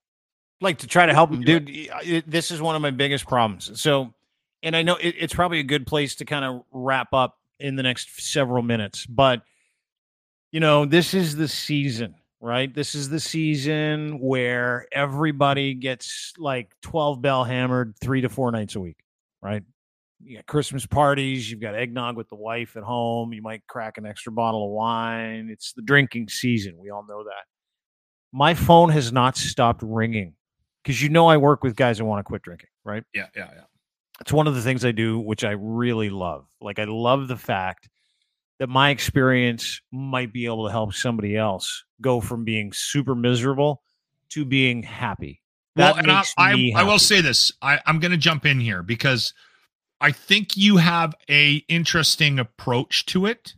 Like to try to help them, dude. Uh, it- this is one of my biggest problems. So, and I know it, it's probably a good place to kind of wrap up in the next several minutes, but you know, this is the season, right? This is the season where everybody gets like 12 bell hammered three to four nights a week, right? You got Christmas parties, you've got eggnog with the wife at home, you might crack an extra bottle of wine. It's the drinking season. We all know that. My phone has not stopped ringing because you know I work with guys that want to quit drinking, right? Yeah, yeah, yeah. It's one of the things I do, which I really love. Like, I love the fact that my experience might be able to help somebody else go from being super miserable to being happy. That well, and I, I, I, will say this: I, I'm going to jump in here because I think you have a interesting approach to it,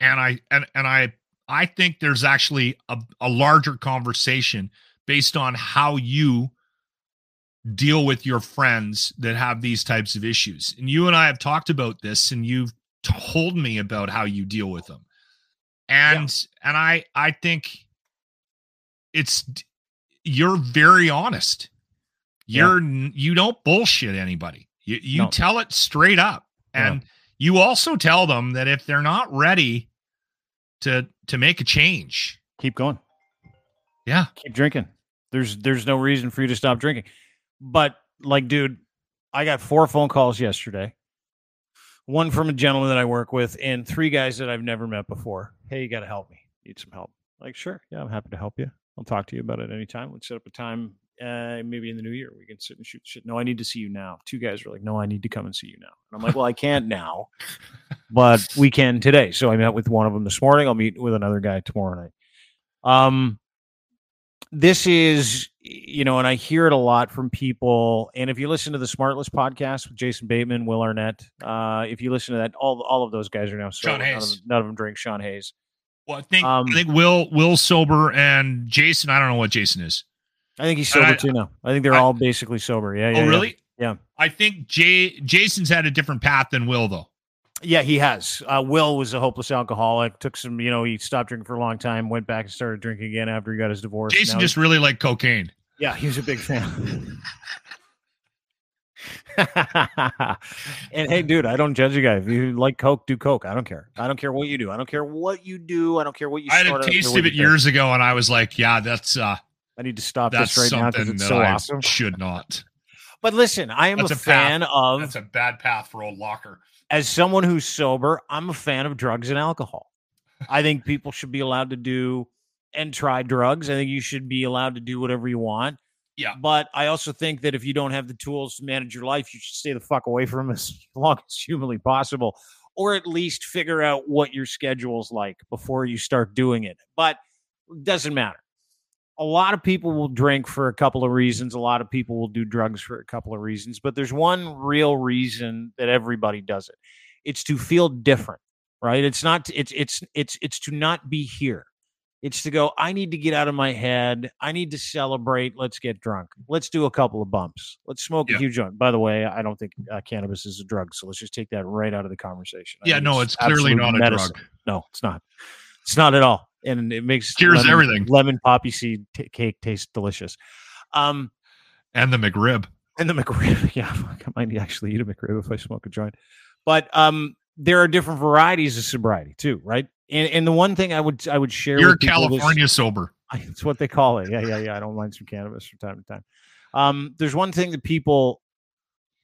and I and and I I think there's actually a, a larger conversation based on how you deal with your friends that have these types of issues. And you and I have talked about this, and you've told me about how you deal with them and yeah. and i i think it's you're very honest you're yeah. you don't bullshit anybody you you no. tell it straight up and yeah. you also tell them that if they're not ready to to make a change keep going yeah keep drinking there's there's no reason for you to stop drinking but like dude i got four phone calls yesterday one from a gentleman that I work with, and three guys that I've never met before. Hey, you got to help me. Need some help. Like, sure. Yeah, I'm happy to help you. I'll talk to you about it anytime. Let's set up a time, uh, maybe in the new year. We can sit and shoot shit. No, I need to see you now. Two guys are like, no, I need to come and see you now. And I'm like, well, I can't now, but we can today. So I met with one of them this morning. I'll meet with another guy tomorrow night. Um, this is you know and i hear it a lot from people and if you listen to the smartless podcast with jason bateman will arnett uh, if you listen to that all all of those guys are now sober. Sean Hayes. None, of them, none of them drink sean hayes. Well i think um, i think will will sober and jason i don't know what jason is. I think he's sober I, too now. I think they're I, all basically sober. Yeah, yeah oh really? Yeah. yeah. I think jay jason's had a different path than will though yeah, he has. Uh, Will was a hopeless alcoholic. Took some, you know, he stopped drinking for a long time. Went back and started drinking again after he got his divorce. Jason now just really liked cocaine. Yeah, he was a big fan. and hey, dude, I don't judge you guy. If you like Coke, do Coke. I don't care. I don't care what you do. I don't care what you do. I don't care what you. I had a taste of it years ago, and I was like, "Yeah, that's." uh I need to stop this right now because it's so I awesome. Should not. But listen, I am a, a, fan of. That's a bad path for old Locker as someone who's sober, I'm a fan of drugs and alcohol. I think people should be allowed to do and try drugs. I think you should be allowed to do whatever you want. Yeah. But I also think that if you don't have the tools to manage your life, you should stay the fuck away from them as long as humanly possible, or at least figure out what your schedule's like before you start doing it. But it doesn't matter a lot of people will drink for a couple of reasons. A lot of people will do drugs for a couple of reasons, but there's one real reason that everybody does it. It's to feel different, right? It's not it's it's it's it's to not be here. It's to go, I need to get out of my head. I need to celebrate. Let's get drunk. Let's do a couple of bumps. Let's smoke yeah. a huge joint. By the way, I don't think uh, cannabis is a drug. So let's just take that right out of the conversation. Yeah, no, it's, it's clearly not a medicine. drug. No, it's not. It's not at all and it makes cures lemon, everything. Lemon poppy seed t- cake tastes delicious. Um, and the McRib. And the McRib. Yeah, I might actually eat a McRib if I smoke a joint. But um, there are different varieties of sobriety too, right? And, and the one thing I would I would share. You're California is, sober. It's what they call it. Yeah, yeah, yeah. I don't mind some cannabis from time to time. Um, there's one thing that people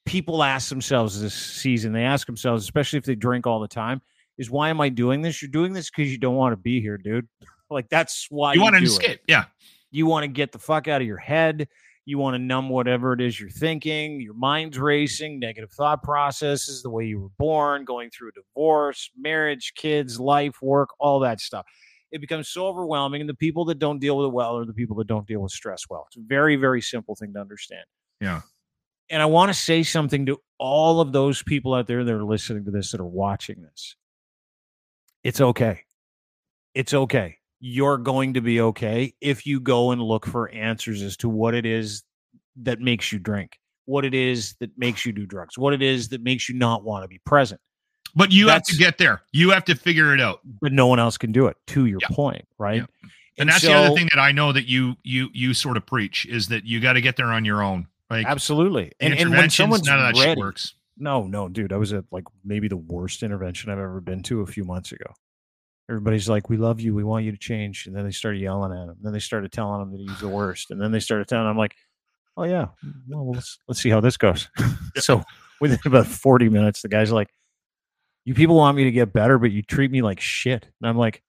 people ask themselves this season. They ask themselves, especially if they drink all the time, is why am I doing this? You're doing this because you don't want to be here, dude. Like that's why you, you want to escape. It. Yeah. You want to get the fuck out of your head. You want to numb whatever it is you're thinking. Your mind's racing, negative thought processes, the way you were born, going through a divorce, marriage, kids, life, work, all that stuff. It becomes so overwhelming. And the people that don't deal with it well are the people that don't deal with stress well. It's a very, very simple thing to understand. Yeah. And I want to say something to all of those people out there that are listening to this, that are watching this it's okay. It's okay. You're going to be okay if you go and look for answers as to what it is that makes you drink, what it is that makes you do drugs, what it is that makes you not want to be present. But you that's, have to get there. You have to figure it out. But no one else can do it. To your yeah. point, right? Yeah. And, and, that's so, the other thing that I know that you you you sort of preach is that you got to get there on your own. Like absolutely. And, and when someone's none of that ready, works. No, no, dude. I was at like maybe the worst intervention I've ever been to a few months ago. Everybody's like, "We love you. We want you to change." And then they started yelling at him. Then they started telling him that he's the worst. And then they started telling him, I'm like, "Oh yeah, well let's let's see how this goes." so within about forty minutes, the guy's like, "You people want me to get better, but you treat me like shit." And I'm like,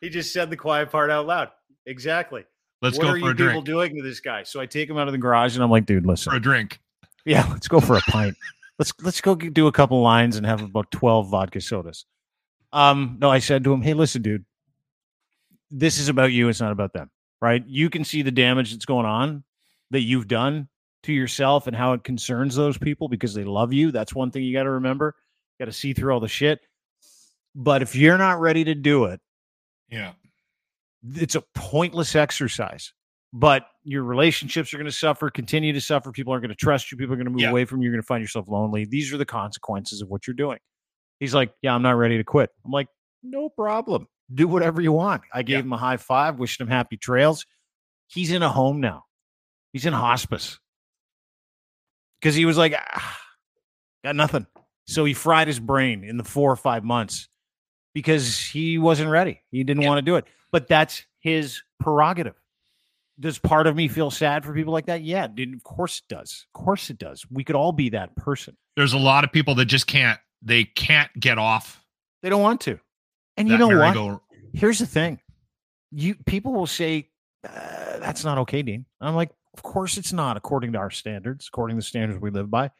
he just said the quiet part out loud. Exactly. Let's what go are for you a people doing to this guy? So I take him out of the garage and I'm like, dude, listen. For a drink. Yeah, let's go for a pint. let's let's go do a couple lines and have about twelve vodka sodas. Um, no, I said to him, "Hey, listen, dude, this is about you. It's not about them, right? You can see the damage that's going on that you've done to yourself and how it concerns those people because they love you. That's one thing you got to remember. You got to see through all the shit. But if you're not ready to do it, Yeah. It's a pointless exercise. But your relationships are going to suffer, continue to suffer. People aren't going to trust you. People are going to move Yeah. away from you. You're going to find yourself lonely. These are the consequences of what you're doing. He's like, Yeah, I'm not ready to quit. I'm like, No problem. Do whatever you want. I gave Yeah. him a high five, wishing him happy trails. He's in a home now, he's in hospice because he was like, ah, Got nothing. So he fried his brain in the four or five months because he wasn't ready. He didn't Yeah. want to do it. But that's his prerogative. Does part of me feel sad for people like that? Yeah, dude, of course it does. Of course it does. We could all be that person. There's a lot of people that just can't. They can't get off. They don't want to. And you know what? merry-go- Here's the thing. You people will say uh, that's not okay, Dean. I'm like, of course it's not according to our standards, according to the standards we live by.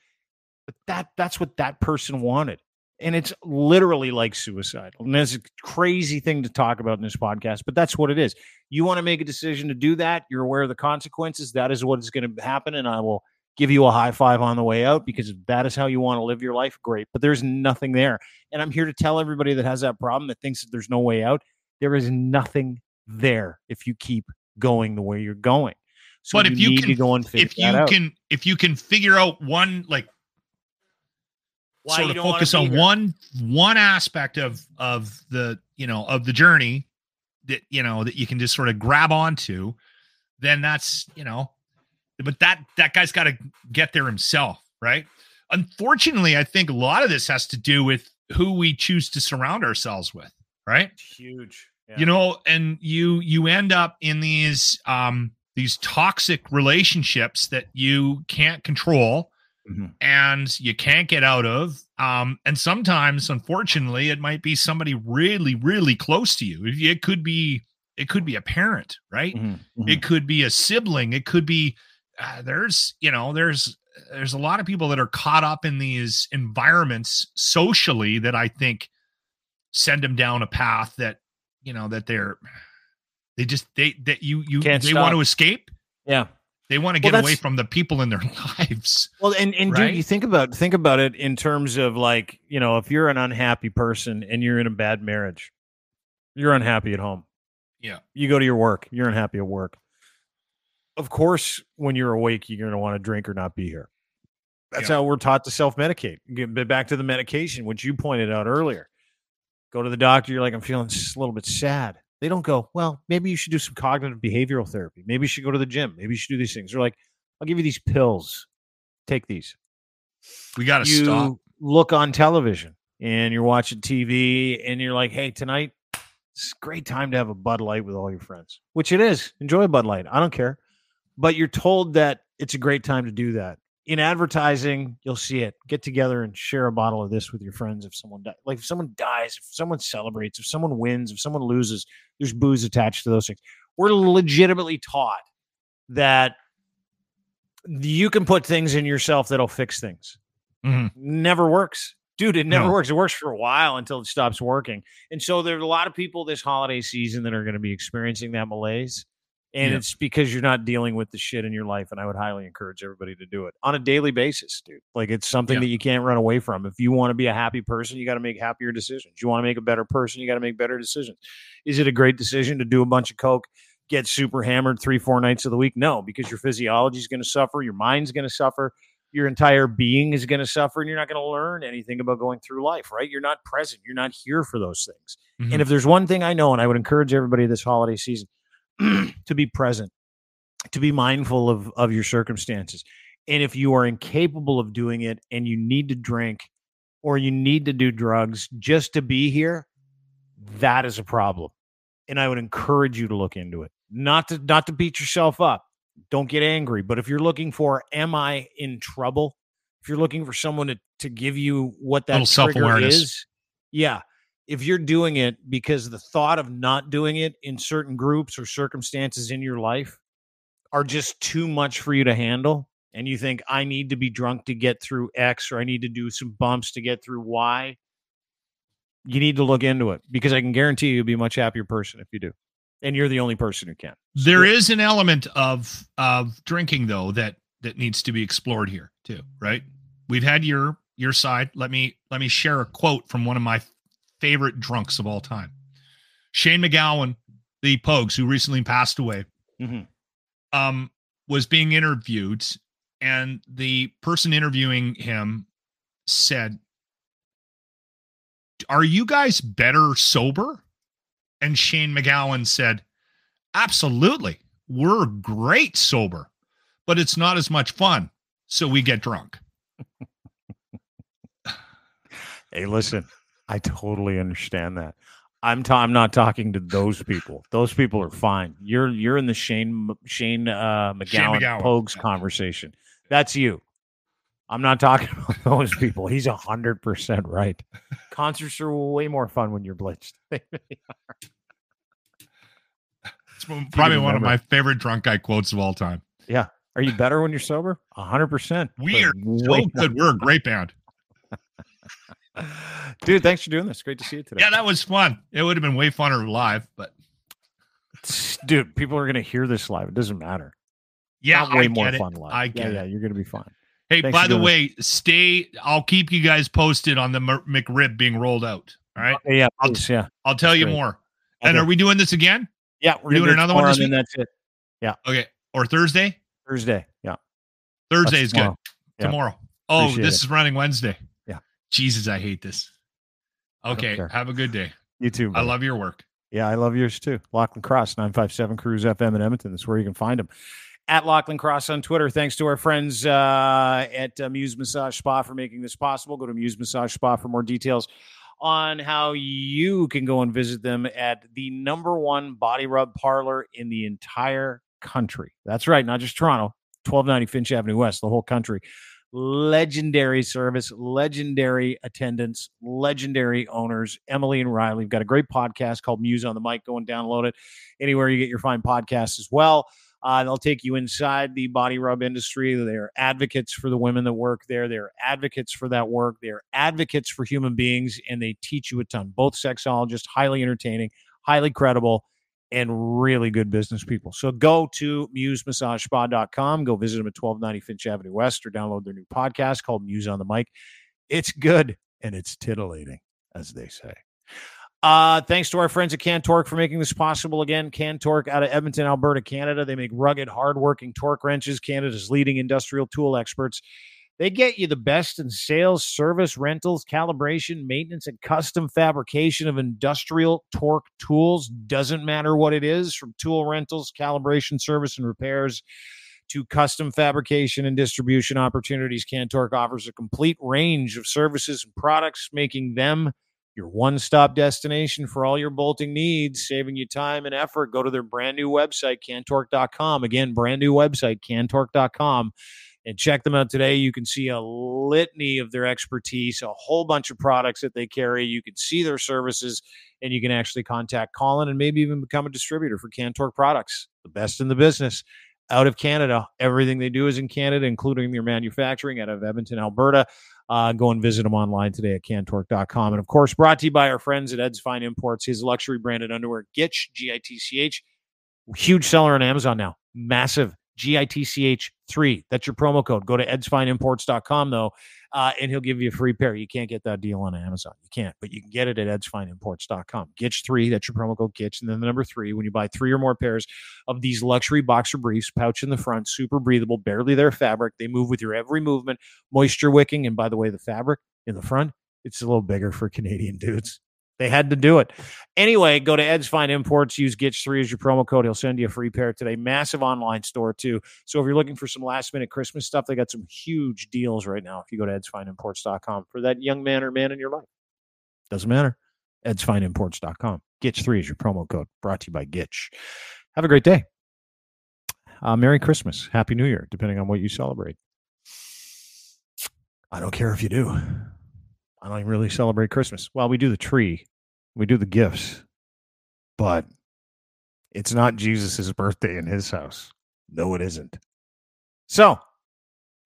But that that's what that person wanted. And it's literally like suicidal. And that's a crazy thing to talk about in this podcast, but that's what it is. You want to make a decision to do that, you're aware of the consequences. That is what is going to happen. And I will give you a high five on the way out because if that is how you want to live your life, great. But there's nothing there. And I'm here to tell everybody that has that problem that thinks that there's no way out. There is nothing there if you keep going the way you're going. So But if you can- to go and figure if you can if you can figure out one like Why sort of focus on there. one one aspect of of the you know of the journey that you know that you can just sort of grab onto then that's you know but that that guy's got to get there himself right unfortunately i think a lot of this has to do with who we choose to surround ourselves with right huge. you know and you you end up in these um these toxic relationships that you can't control Mhm. and you can't get out of um and sometimes unfortunately it might be somebody really really close to you It- could be it could be a parent right Mhm. Mhm. it could be a sibling it could be uh, there's you know there's there's a lot of people that are caught up in these environments socially that i think send them down a path that you know that they're they just they that you you Can't they stop. want to escape yeah. They want to Well, get away from the people in their lives Well, and and Right? dude, you think about think about it in terms of like you know, if you're an unhappy person and you're in a bad marriage, you're unhappy at home. Yeah. You go to your work, you're unhappy at work. Of course, when you're awake, you're going to want to drink or not be here. That's Yeah. how we're taught to self medicate. Get back to the medication, which you pointed out earlier. Go to the doctor. You're like, I'm feeling a little bit sad. They don't go, well, maybe you should do some cognitive behavioral therapy. Maybe you should go to the gym. Maybe you should do these things. They're like, I'll give you these pills. Take these we got to you stop look on television and you're watching TV and you're like, hey, tonight it's a great time to have a Bud Light with all your friends, which it is. Enjoy Bud Light. I don't care. But you're told that it's a great time to do that. In advertising, you'll see it. Get together and share a bottle of this with your friends if someone dies. Like if someone dies, if someone celebrates, if someone wins, if someone loses, there's booze attached to those things. We're legitimately taught that you can put things in yourself that'll fix things Mhm. never works. Dude, it never No. works. It works for a while until it stops working. And so there are a lot of people this holiday season that are going to be experiencing that malaise. And Yeah. it's because you're not dealing with the shit in your life. And I would highly encourage everybody to do it on a daily basis, dude. Like it's something Yeah. that you can't run away from. If you want to be a happy person, you got to make happier decisions. You want to make a better person, you got to make better decisions. Is it a great decision to do a bunch of coke, get super hammered three, four nights of the week? No, because your physiology is going to suffer, your mind's going to suffer, your entire being is going to suffer, and you're not going to learn anything about going through life, right? You're not present, you're not here for those things. Mhm. And if there's one thing I know, and I would encourage everybody this holiday season to be present, to be mindful of, of your circumstances. And if you are incapable of doing it and you need to drink, or you need to do drugs just to be here, that is a problem. And I would encourage you to look into it. Not to not to beat yourself up. Don't get angry. But if you're looking for am I in trouble? If you're looking for someone to, to give you what that trigger is, yeah. If you're doing it because the thought of not doing it in certain groups or circumstances in your life are just too much for you to handle, and you think I need to be drunk to get through X or I need to do some bumps to get through Y, you need to look into it because I can guarantee you you'll be a much happier person if you do. And you're the only person who can. So there is an element of of drinking though that that needs to be explored here too, right? We've had your your side. Let me let me share a quote from one of my favorite drunks of all time. Shane MacGowan, the Pogues, who recently passed away, mm-hmm. um, was being interviewed, and the person interviewing him said, Are you guys better sober? And Shane MacGowan said, Absolutely. We're great sober, but it's not as much fun. So we get drunk. hey, listen, I totally understand that. I'm ta- I'm not talking to those people. Those people are fine. You're you're in the Shane Shane uh, MacGowan, Shane MacGowan. Pogues conversation. That's you. I'm not talking about those people. He's hundred percent right. Concerts are way more fun when you're blitzed. it's probably one of my favorite drunk guy quotes of all time. Yeah. Are you better when you're sober? hundred percent. We are so good. We're a great band. Dude, thanks for doing this. Great to see you today. Yeah, that was fun. It would have been way funner live, but dude, people are gonna hear this live. It doesn't matter. Yeah, Not way I more it. fun live. I get yeah, yeah, you're gonna be fine. Hey, Thanks by the way, stay. I'll keep you guys posted on the McRib being rolled out. All right. Okay, yeah, I'll, please, yeah. I'll tell That's you great. more. And are we doing this again? Yeah, We're doing another one this week? That's it. Yeah. Okay. Or Thursday? Thursday. Yeah. Thursday is good. tomorrow. Yeah. Tomorrow. Oh, Appreciate this it. is running Wednesday. Jesus, I hate this. Okay. Have a good day. You too. I love your work. Yeah, I love yours too. Lochlin Cross, 957 CRUZ FM in Edmonton. That's where you can find him. At Lochlin Cross on Twitter. Thanks to our friends uh, at uh, Muse Massage Spa for making this possible. Go to Muse Massage Spa for more details on how you can go and visit them at the number one body rub parlor in the entire country. That's right, not just Toronto, 1290 Finch Avenue West, the whole country. Legendary service, legendary attendance, legendary owners. Emily and Riley. We've got a great podcast called Muse on the Mic. Go and download it anywhere you get your fine podcasts as well. Uh, they'll take you inside the body rub industry. They're advocates for the women that work there. They're advocates for that work. They're advocates for human beings, and they teach you a ton. Both sexologists, highly entertaining, highly credible, and really good business people. So go to musemassagespa.com. Go visit them at 1290 Finch Avenue West or download their new podcast called Muse on the Mic. It's good and it's titillating, as they say. Uh, thanks to our friends at Cantork for making this possible again. Cantork out of Edmonton, Alberta, Canada. They make rugged, hardworking torque wrenches, Canada's leading industrial tool experts. They get you the best in sales, service, rentals, calibration, maintenance, and custom fabrication of industrial torque tools. Doesn't matter what it is from tool rentals, calibration, service, and repairs to custom fabrication and distribution opportunities. Cantork offers a complete range of services and products, making them your one stop destination for all your bolting needs, saving you time and effort. Go to their brand new website, cantork.com. Again, brand new website, cantork.com. And check them out today. You can see a litany of their expertise, a whole bunch of products that they carry. You can see their services, and you can actually contact Colin and maybe even become a distributor for Cantork products, the best in the business out of Canada. Everything they do is in Canada, including their manufacturing out of Edmonton, Alberta. Uh, go and visit them online today at cantork.com. And of course, brought to you by our friends at Ed's Fine Imports, his luxury branded underwear, Gitch, G I T C H. Huge seller on Amazon now. Massive. G I T C H 3. That's your promo code. Go to edsfineimports.com, though, uh, and he'll give you a free pair. You can't get that deal on Amazon. You can't, but you can get it at edsfineimports.com. Gitch 3. That's your promo code Gitch. And then the number three, when you buy three or more pairs of these luxury boxer briefs, pouch in the front, super breathable, barely their fabric. They move with your every movement, moisture wicking. And by the way, the fabric in the front, it's a little bigger for Canadian dudes. They had to do it. Anyway, go to Ed's Fine Imports, use Gitch3 as your promo code. He'll send you a free pair today. Massive online store, too. So if you're looking for some last minute Christmas stuff, they got some huge deals right now if you go to edsfineimports.com for that young man or man in your life. Doesn't matter. edsfineimports.com. Gitch3 is your promo code. Brought to you by Gitch. Have a great day. Uh, Merry Christmas. Happy New Year, depending on what you celebrate. I don't care if you do. I don't really celebrate Christmas. Well, we do the tree, we do the gifts, but it's not Jesus' birthday in his house. No, it isn't. So,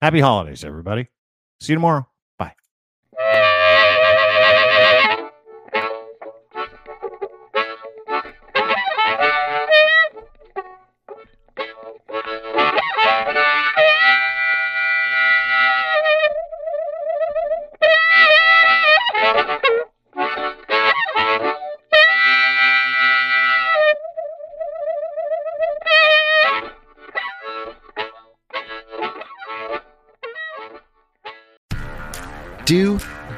happy holidays, everybody. See you tomorrow.